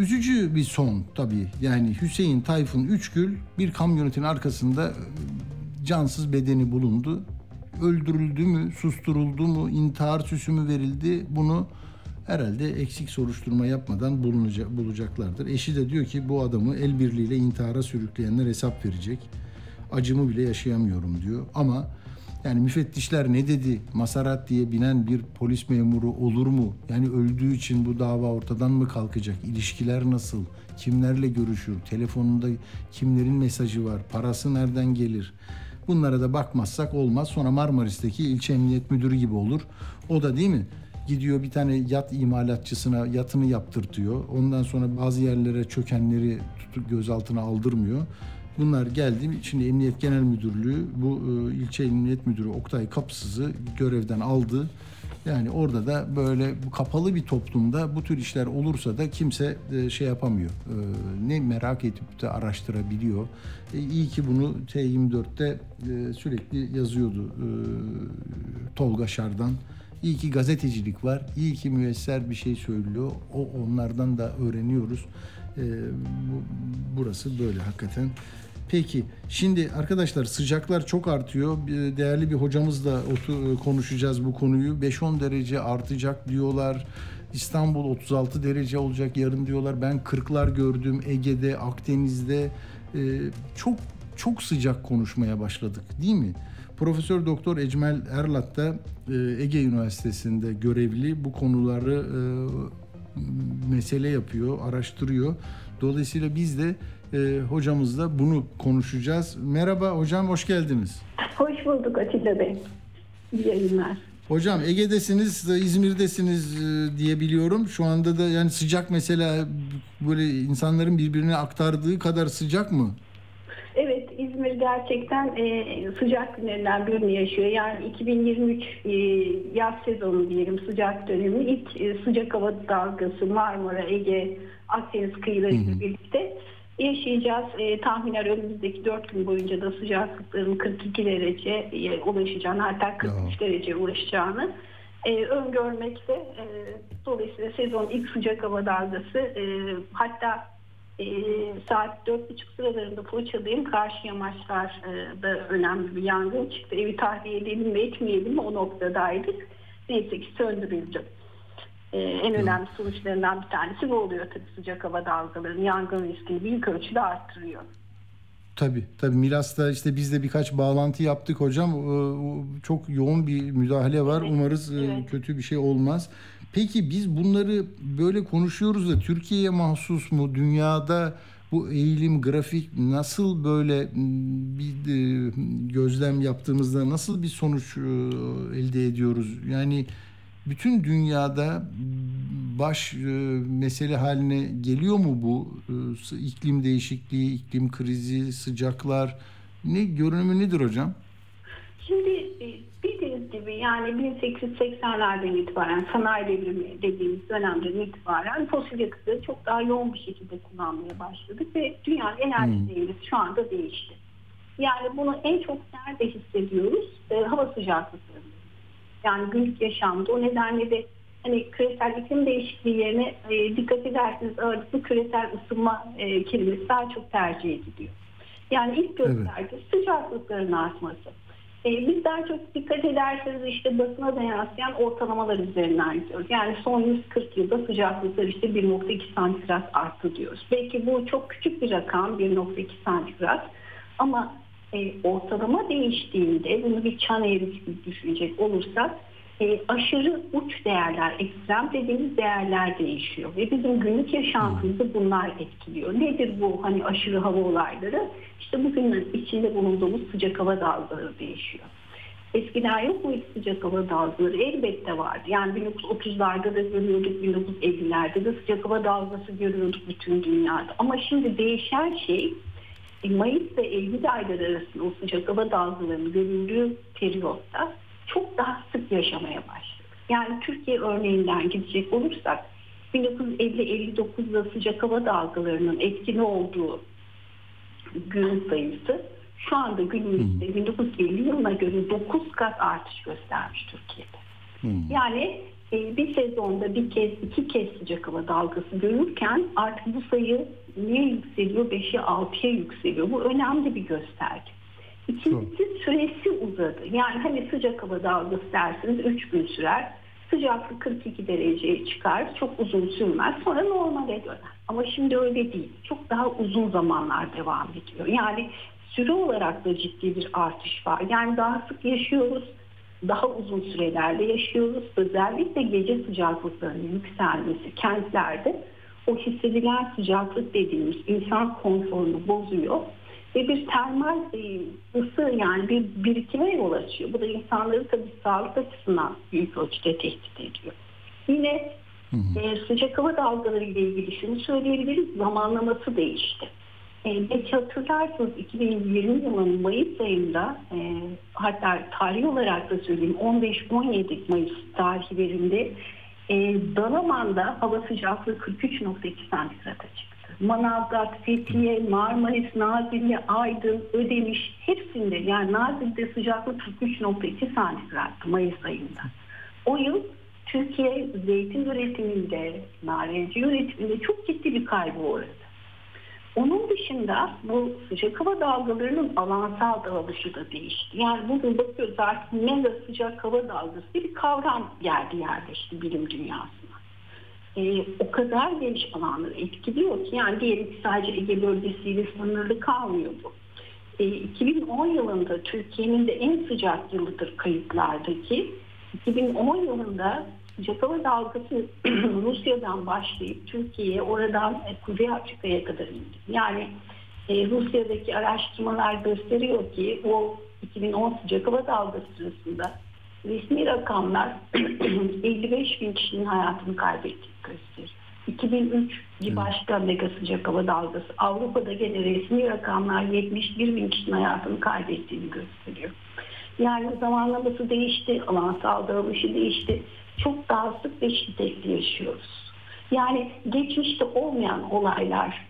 üzücü bir son tabii. Yani Hüseyin Tayfun Üçgül bir kamyonetin arkasında e, cansız bedeni bulundu. Öldürüldü mü, susturuldu mu, intihar süsü mü verildi bunu herhalde eksik soruşturma yapmadan bulunacak, bulacaklardır. Eşi de diyor ki bu adamı el birliğiyle intihara sürükleyenler hesap verecek. Acımı bile yaşayamıyorum diyor. Ama yani müfettişler ne dedi? Masarat diye binen bir polis memuru olur mu? Yani öldüğü için bu dava ortadan mı kalkacak? İlişkiler nasıl? Kimlerle görüşür? Telefonunda kimlerin mesajı var? Parası nereden gelir? Bunlara da bakmazsak olmaz. Sonra Marmaris'teki ilçe emniyet müdürü gibi olur. O da değil mi? Gidiyor bir tane yat imalatçısına yatını yaptırtıyor. Ondan sonra bazı yerlere çökenleri tutup gözaltına aldırmıyor. Bunlar geldi. Şimdi Emniyet Genel Müdürlüğü bu e, ilçe Emniyet Müdürü Oktay Kapsız'ı görevden aldı. Yani orada da böyle kapalı bir toplumda bu tür işler olursa da kimse e, şey yapamıyor. E, ne merak edip de araştırabiliyor. İyi ki bunu T24'te e, sürekli yazıyordu Tolga Şardan. İyi ki gazetecilik var. İyi ki müesser bir şey söylüyor. O onlardan da öğreniyoruz. Bu, burası böyle hakikaten. Peki şimdi arkadaşlar sıcaklar çok artıyor. Değerli bir hocamızla otu- konuşacağız bu konuyu. 5-10 derece artacak diyorlar. İstanbul 36 derece olacak yarın diyorlar. Ben 40'lar gördüm Ege'de, Akdeniz'de. Ee, çok çok sıcak konuşmaya başladık değil mi? Profesör Doktor Ecmel Erlat da e, Ege Üniversitesi'nde görevli bu konuları e, mesele yapıyor, araştırıyor. Dolayısıyla biz de e, hocamızla bunu konuşacağız. Merhaba hocam, hoş geldiniz. Hoş bulduk Atilla Bey. İyi yayınlar. Hocam Ege'desiniz, İzmir'desiniz e, diye biliyorum. Şu anda da yani sıcak mesela böyle insanların birbirine aktardığı kadar sıcak mı? Evet İzmir gerçekten e, sıcak günlerinden birini yaşıyor. Yani 2023 e, yaz sezonu diyelim sıcak dönemi ilk e, sıcak hava dalgası Marmara, Ege, Akdeniz kıyılarıyla birlikte yaşayacağız. E, tahminen önümüzdeki 4 gün boyunca da sıcaklıkların 42 dereceye ulaşacağını hatta 43 dereceye ulaşacağını e, öngörmekte. E, dolayısıyla sezon ilk sıcak hava dalgası e, hatta e, saat dört buçuk sıralarında Foça'dayım. Karşı yamaçlarda önemli bir yangın çıktı. Evi tahliye edelim mi etmeyelim mi o noktadaydık. Neyse ki söndürüldü. E, en önemli sonuçlarından bir tanesi bu oluyor tabii sıcak hava dalgalarının yangın riskini büyük ölçüde arttırıyor. Tabii tabii Milas'ta işte biz de birkaç bağlantı yaptık hocam. Ee, Çok yoğun bir müdahale var. Umarız e, kötü bir şey olmaz. Peki biz bunları böyle konuşuyoruz da Türkiye'ye mahsus mu? Dünyada bu eğilim grafik nasıl böyle bir e, gözlem yaptığımızda nasıl bir sonuç e, elde ediyoruz? Yani bütün dünyada baş e, mesele haline geliyor mu bu E, iklim değişikliği, iklim krizi, sıcaklar? Ne görünümü nedir hocam? Şimdi e, bildiğiniz gibi yani 1880'lerden itibaren sanayi devrimi dediğimiz dönemden itibaren fosil yakıtları çok daha yoğun bir şekilde kullanmaya başladık ve dünyanın enerji Hmm. şu anda değişti. Yani bunu en çok nerede hissediyoruz? E, hava sıcaklıklarında. Yani günlük yaşamda o nedenle de hani küresel iklim değişikliği yerine e, dikkat ederseniz ağırlıklı küresel ısınma e, kelimesi daha çok tercih ediliyor. Yani ilk gösterge sıcaklıkların artması. E, biz daha çok dikkat ederseniz işte basına da yansıyan ortalamalar üzerinden gidiyoruz. Yani son 140 yılda sıcaklıklar işte 1.2 santigrat arttı diyoruz. Belki bu çok küçük bir rakam 1.2 santigrat ama e, ortalama değiştiğinde bunu bir çan eğrisi gibi düşünecek olursak e, aşırı uç değerler, ekstrem dediğimiz değerler değişiyor. Ve bizim günlük yaşantımızı bunlar etkiliyor. Nedir bu hani aşırı hava olayları? İşte bugün içinde bulunduğumuz sıcak hava dalgaları değişiyor. Eskiden yok muydu sıcak hava dalgaları? Elbette vardı. Yani 1930'larda da görüyorduk, 1950'lerde de sıcak hava dalgası görüyorduk bütün dünyada. Ama şimdi değişen şey Mayıs ve Eylül ayları arasında o sıcak hava dalgalarının görüldüğü periyotta çok daha sık yaşamaya başladık. Yani Türkiye örneğinden gidecek olursak 1950-59'da sıcak hava dalgalarının etkili olduğu gün sayısı şu anda günümüzde 1950 yılına göre 9 kat artış göstermiş Türkiye'de. Yani e, bir sezonda bir kez iki kez sıcak hava dalgası görürken artık bu sayı niye yükseliyor? 5'e 6'ya yükseliyor. Bu önemli bir gösterge. İkincisi süresi uzadı. Yani hani sıcak hava dalgası dersiniz 3 gün sürer. Sıcaklık 42 dereceye çıkar. Çok uzun sürmez. Sonra normale döner. Ama şimdi öyle değil. Çok daha uzun zamanlar devam ediyor. Yani süre olarak da ciddi bir artış var. Yani daha sık yaşıyoruz. Daha uzun sürelerde yaşıyoruz. Özellikle gece sıcaklıklarının yükselmesi kentlerde o hissedilen sıcaklık dediğimiz insan konforunu bozuyor ve bir termal e, ısı yani bir birikime yol açıyor. Bu da insanları tabii sağlık açısından büyük ölçüde tehdit ediyor. Yine e, sıcak hava dalgaları ile ilgili şunu söyleyebiliriz. Zamanlaması değişti. Belki hatırlarsınız 2020 yılının Mayıs ayında e, hatta tarih olarak da söyleyeyim 15-17 Mayıs tarihlerinde e, Dalaman'da hava sıcaklığı 43.2 santigrata çıktı. Manavgat, Fethiye, Marmaris, Nazilli, Aydın, Ödemiş hepsinde yani Nazilli'de sıcaklık 43.2 santigrattı Mayıs ayında. O yıl Türkiye zeytin üretiminde, narenci üretiminde çok ciddi bir kaybı uğradı. Onun dışında bu sıcak hava dalgalarının alansal dağılışı da değişti. Yani bugün bakıyoruz artık mega sıcak hava dalgası bir kavram geldi yerleşti bilim dünyasına. Ee, o kadar geniş alanları etkiliyor ki yani diyelim ki sadece Ege bölgesiyle sınırlı kalmıyor bu. Ee, 2010 yılında Türkiye'nin de en sıcak yılıdır kayıtlardaki. 2010 yılında hava dalgası Rusya'dan başlayıp Türkiye'ye oradan e, Kuzey Afrika'ya kadar indi. Yani e, Rusya'daki araştırmalar gösteriyor ki o 2010 sıcak hava dalgası sırasında resmi rakamlar 55 bin kişinin hayatını kaybettiğini gösteriyor. 2003 bir başka mega sıcak hava dalgası. Avrupa'da gene resmi rakamlar 71 bin kişinin hayatını kaybettiğini gösteriyor. Yani zamanlaması değişti, alansal dağılışı değişti. Çok daha sık ve şiddetli yaşıyoruz. Yani geçmişte olmayan olaylar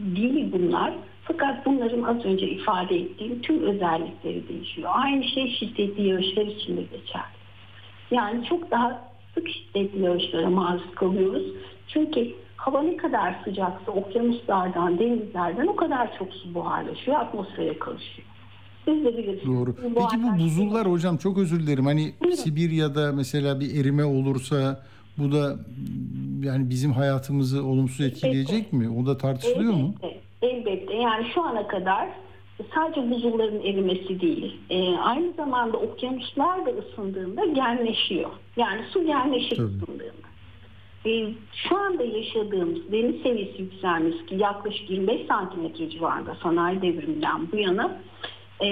değil bunlar. Fakat bunların az önce ifade ettiğim tüm özellikleri değişiyor. Aynı şey şiddetli yağışlar için de geçerli. Yani çok daha sık şiddetli yağışlara maruz kalıyoruz. Çünkü hava ne kadar sıcaksa okyanuslardan, denizlerden o kadar çok su buharlaşıyor, atmosfere karışıyor. Siz de bilirsiniz. Doğru. Peki bu buzullar hocam çok özür dilerim. Hani Sibirya'da mesela bir erime olursa bu da yani bizim hayatımızı olumsuz etkileyecek mi? O da tartışılıyor mu? Elbette, elbette. Yani şu ana kadar sadece buzulların erimesi değil, e, aynı zamanda okyanuslar da ısındığında genleşiyor. Yani su genleşir ısındığında. E, şu anda yaşadığımız deniz seviyesi yükselmesi ki yaklaşık 25 santimetre civarında sanayi devriminden bu yana e,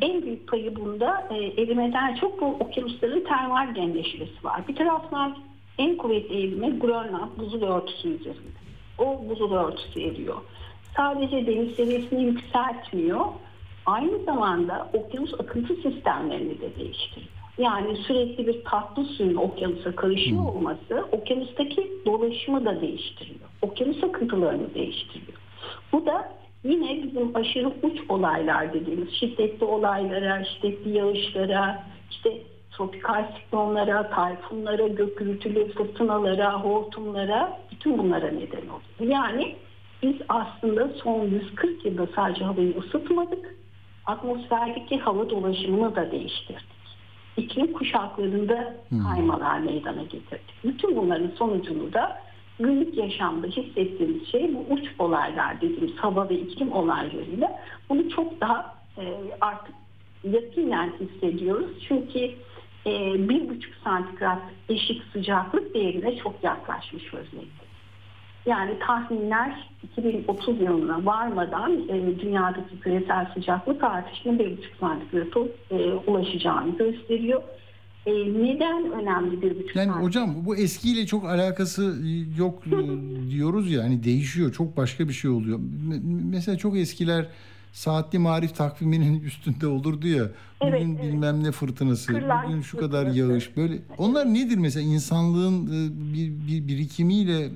en büyük payı bunda e, erimeden çok bu okyanusların termal genleşmesi var. Bir taraftan en kuvvetli erime Grönland buzul örtüsü üzerinde. O buzul örtüsü eriyor. Sadece deniz seviyesini yükseltmiyor. Aynı zamanda okyanus akıntı sistemlerini de değiştiriyor. Yani sürekli bir tatlı suyun okyanusa karışıyor olması okyanustaki dolaşımı da değiştiriyor. Okyanus akıntılarını değiştiriyor. Bu da yine bizim aşırı uç olaylar dediğimiz şiddetli olaylara, şiddetli yağışlara, işte tropikal siklonlara, tayfunlara, gök gürültülü fırtınalara, hortumlara bütün bunlara neden oluyor. Yani biz aslında son 140 yılda sadece havayı ısıtmadık, atmosferdeki hava dolaşımını da değiştirdik. İklim kuşaklarında kaymalar meydana getirdik. Bütün bunların sonucunu da günlük yaşamda hissettiğimiz şey bu uç olaylar dediğimiz hava ve iklim olaylarıyla bunu çok daha e, artık yakinen hissediyoruz. Çünkü e, bir buçuk santigrat eşik sıcaklık değerine çok yaklaşmış vaziyette. Yani tahminler 2030 yılına varmadan e, dünyadaki küresel sıcaklık artışının 1,5 santigrata e, ulaşacağını gösteriyor. E, neden önemli 1,5 Yani santigrat? hocam bu eskiyle çok alakası yok e, diyoruz ya hani değişiyor çok başka bir şey oluyor. Mesela çok eskiler saatli marif takviminin üstünde olurdu ya. Bugün bilmem ne fırtınası, Kırlangıç bugün şu kadar yağış böyle. Onlar nedir mesela insanlığın e, bir, bir birikimiyle e,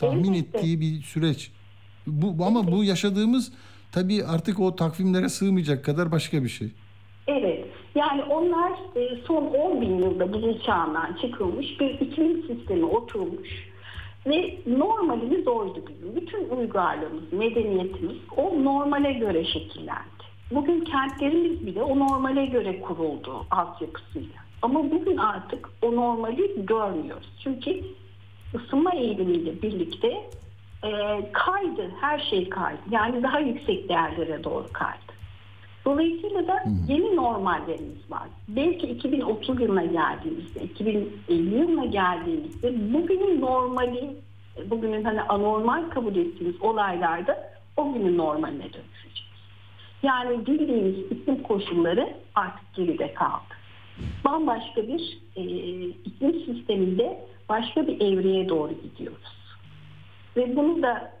tahmin Elbette. ettiği bir süreç. Bu- ama bu yaşadığımız tabii artık o takvimlere sığmayacak kadar başka bir şey. Evet. Yani onlar e, son 10 bin yılda buzul çağından çıkılmış bir iklim sistemi oturmuş. Ve normalimiz oydu bizim. Bütün uygarlığımız, medeniyetimiz o normale göre şekillendi. Bugün kentlerimiz bile o normale göre kuruldu altyapısıyla. Ama bugün artık o normali görmüyoruz. Çünkü ısınma eğilimiyle birlikte e, kaydı, her şey kaydı. Yani daha yüksek değerlere doğru kaydı. Dolayısıyla da yeni normallerimiz var. Belki 2030 yılına geldiğimizde, 2050 yılına geldiğimizde bugünün normali, bugünün hani anormal kabul ettiğimiz olaylarda o günün normaline dönüşeceğiz. Yani bildiğimiz iklim koşulları artık geride kaldı. Bambaşka bir e, iklim sisteminde başka bir evreye doğru gidiyoruz. Ve bunu da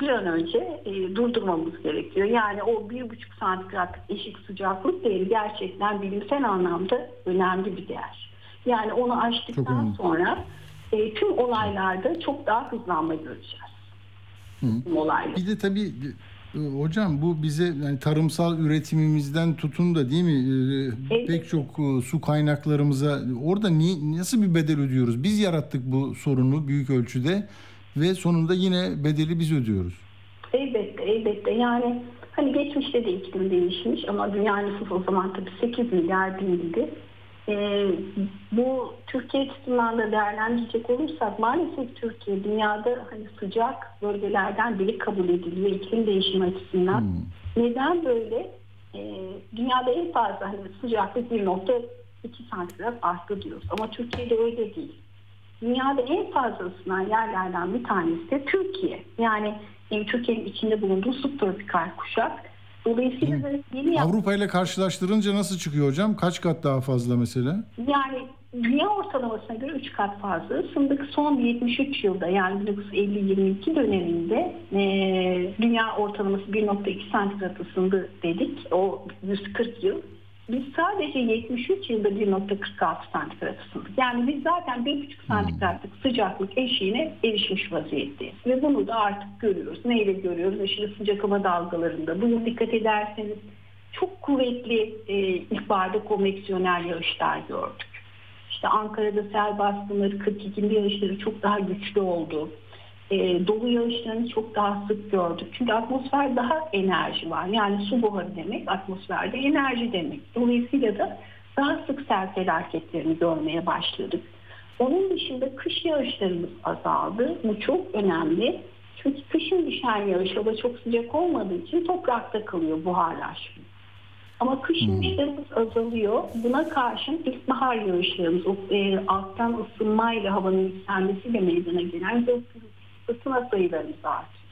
bir an önce e, durdurmamız gerekiyor. Yani o bir buçuk santigrat eşik sıcaklık değeri gerçekten bilimsel anlamda önemli bir değer. Yani onu aştıktan sonra e, tüm olaylarda çok daha hızlanma göreceğiz. Tüm olaylar. Bir de tabii e, hocam bu bize yani tarımsal üretimimizden tutun da değil mi e, Evet. pek çok e, su kaynaklarımıza orada ni, nasıl bir bedel ödüyoruz? Biz yarattık bu sorunu büyük ölçüde ve sonunda yine bedeli biz ödüyoruz. Elbette, elbette. Yani hani geçmişte de iklim değişmiş ama dünya nüfusu o zaman tabii 8 milyar değildi. Ee, bu Türkiye açısından da değerlendirecek olursak maalesef Türkiye dünyada hani sıcak bölgelerden biri kabul ediliyor iklim değişimi açısından. Neden böyle? Ee, dünyada en fazla hani sıcaklık 1.2 santigrat arttı diyoruz ama Türkiye'de öyle değil. Dünyada en fazla ısınan yerlerden bir tanesi de Türkiye. Yani e, Türkiye'nin içinde bulunduğu subtropikal kuşak. Dolayısıyla da yeni Avrupa ile karşılaştırınca nasıl çıkıyor hocam? Kaç kat daha fazla mesela? yani dünya ortalamasına göre 3 kat fazla ısındık. Son 73 yılda yani 1950-22 döneminde e, dünya ortalaması 1.2 santigrat ısındı dedik. O 140 yıl. Biz sadece 73 yılda 1.46 santigrat ısındık. Yani biz zaten 1.5 santigratlık sıcaklık eşiğine erişmiş vaziyetteyiz. Ve bunu da artık görüyoruz. Neyle görüyoruz? Aşırı sıcak hava dalgalarında. Bugün dikkat ederseniz çok kuvvetli e, ilkbaharda konveksiyonel yağışlar gördük. İşte Ankara'da sel baskınları 42'inde yağışları çok daha güçlü oldu. E, dolu yağışlarını çok daha sık gördük. Çünkü atmosfer daha enerji var. Yani su buharı demek atmosferde enerji demek. Dolayısıyla da daha sık sel felaketlerini görmeye başladık. Onun dışında kış yağışlarımız azaldı. Bu çok önemli. Çünkü kışın düşen yağış hava çok sıcak olmadığı için toprakta kalıyor buharlaşma. Ama kış yağışlarımız azalıyor. Buna karşın ilkbahar yağışlarımız, o, e, alttan ısınmayla havanın yükselmesiyle meydana gelen ve ısıtma sayılarımız artıyor.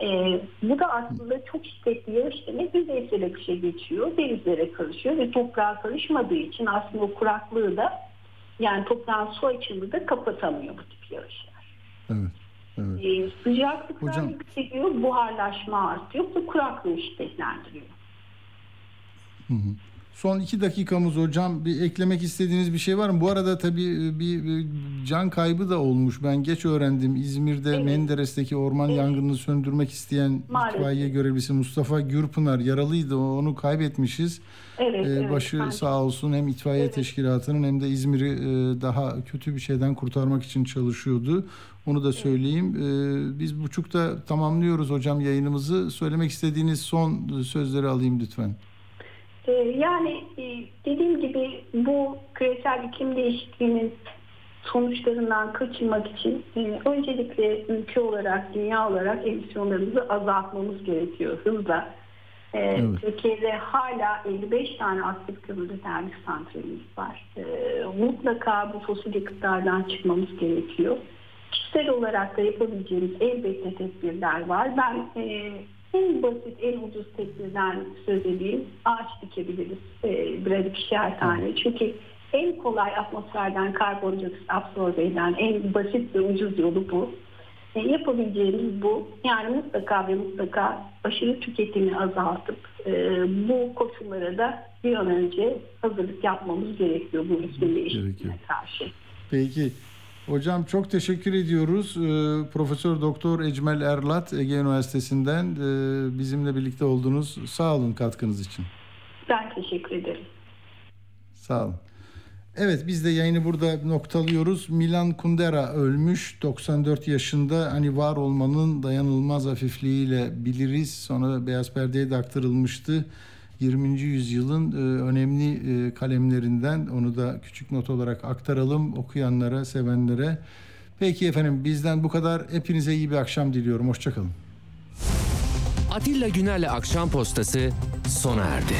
E, bu da aslında çok şiddetli yağış demek yüzeysel akışa geçiyor, denizlere karışıyor ve toprağa karışmadığı için aslında o kuraklığı da yani toprağın su açığını da kapatamıyor bu tip yağışlar. Evet. evet. E, sıcaklıklar Hocam- yükseliyor, buharlaşma artıyor, bu kuraklığı şiddetlendiriyor. Hı hı. Son iki dakikamız hocam. Bir eklemek istediğiniz bir şey var mı? Bu arada tabii e, bir, bir can kaybı da olmuş. Ben geç öğrendim. İzmir'de Menderes'teki orman yangınını söndürmek isteyen Maalesef. itfaiye görevlisi Mustafa Gürpınar yaralıydı. Onu kaybetmişiz. Evet, Ee, evet, başı ben- sağ olsun hem itfaiye teşkilatının hem de İzmir'i e, daha kötü bir şeyden kurtarmak için çalışıyordu. Onu da söyleyeyim. Ee, biz buçukta tamamlıyoruz hocam yayınımızı. Söylemek istediğiniz son sözleri alayım lütfen. Ee, Yani e, dediğim gibi bu küresel iklim değişikliğinin sonuçlarından kaçınmak için e, öncelikle ülke olarak, dünya olarak emisyonlarımızı azaltmamız gerekiyor hızla. Ee, Evet. Türkiye'de hala 55 tane aktif kömürlü termik santralimiz var. Ee, mutlaka bu fosil yakıtlardan çıkmamız gerekiyor. Kişisel olarak da yapabileceğimiz elbette tedbirler var. Ben e, en basit, en ucuz tedbirden söz edeyim. Ağaç dikebiliriz e, birer ikişer tane. Çünkü en kolay atmosferden karbondioksit absorbe eden en basit ve ucuz yolu bu. E, yapabileceğimiz bu. Yani mutlaka ve mutlaka aşırı tüketimi azaltıp e, bu koşullara da bir an önce hazırlık yapmamız gerekiyor bu iklim değişikliğine karşı. Peki. Hocam çok teşekkür ediyoruz. Ee, Profesör Doktor Ecmel Erlat Ege Üniversitesi'nden e, bizimle birlikte oldunuz. Sağ olun katkınız için. Ben teşekkür ederim. Sağ olun. Evet biz de yayını burada noktalıyoruz. Milan Kundera ölmüş 94 yaşında hani var olmanın dayanılmaz hafifliğiyle biliriz. Sonra beyaz perdeye de aktarılmıştı. 20. yüzyılın e, önemli e, kalemlerinden onu da küçük not olarak aktaralım okuyanlara, sevenlere. Peki efendim bizden bu kadar. Hepinize iyi bir akşam diliyorum. Hoşçakalın. Atilla Güner'le Akşam Postası sona erdi.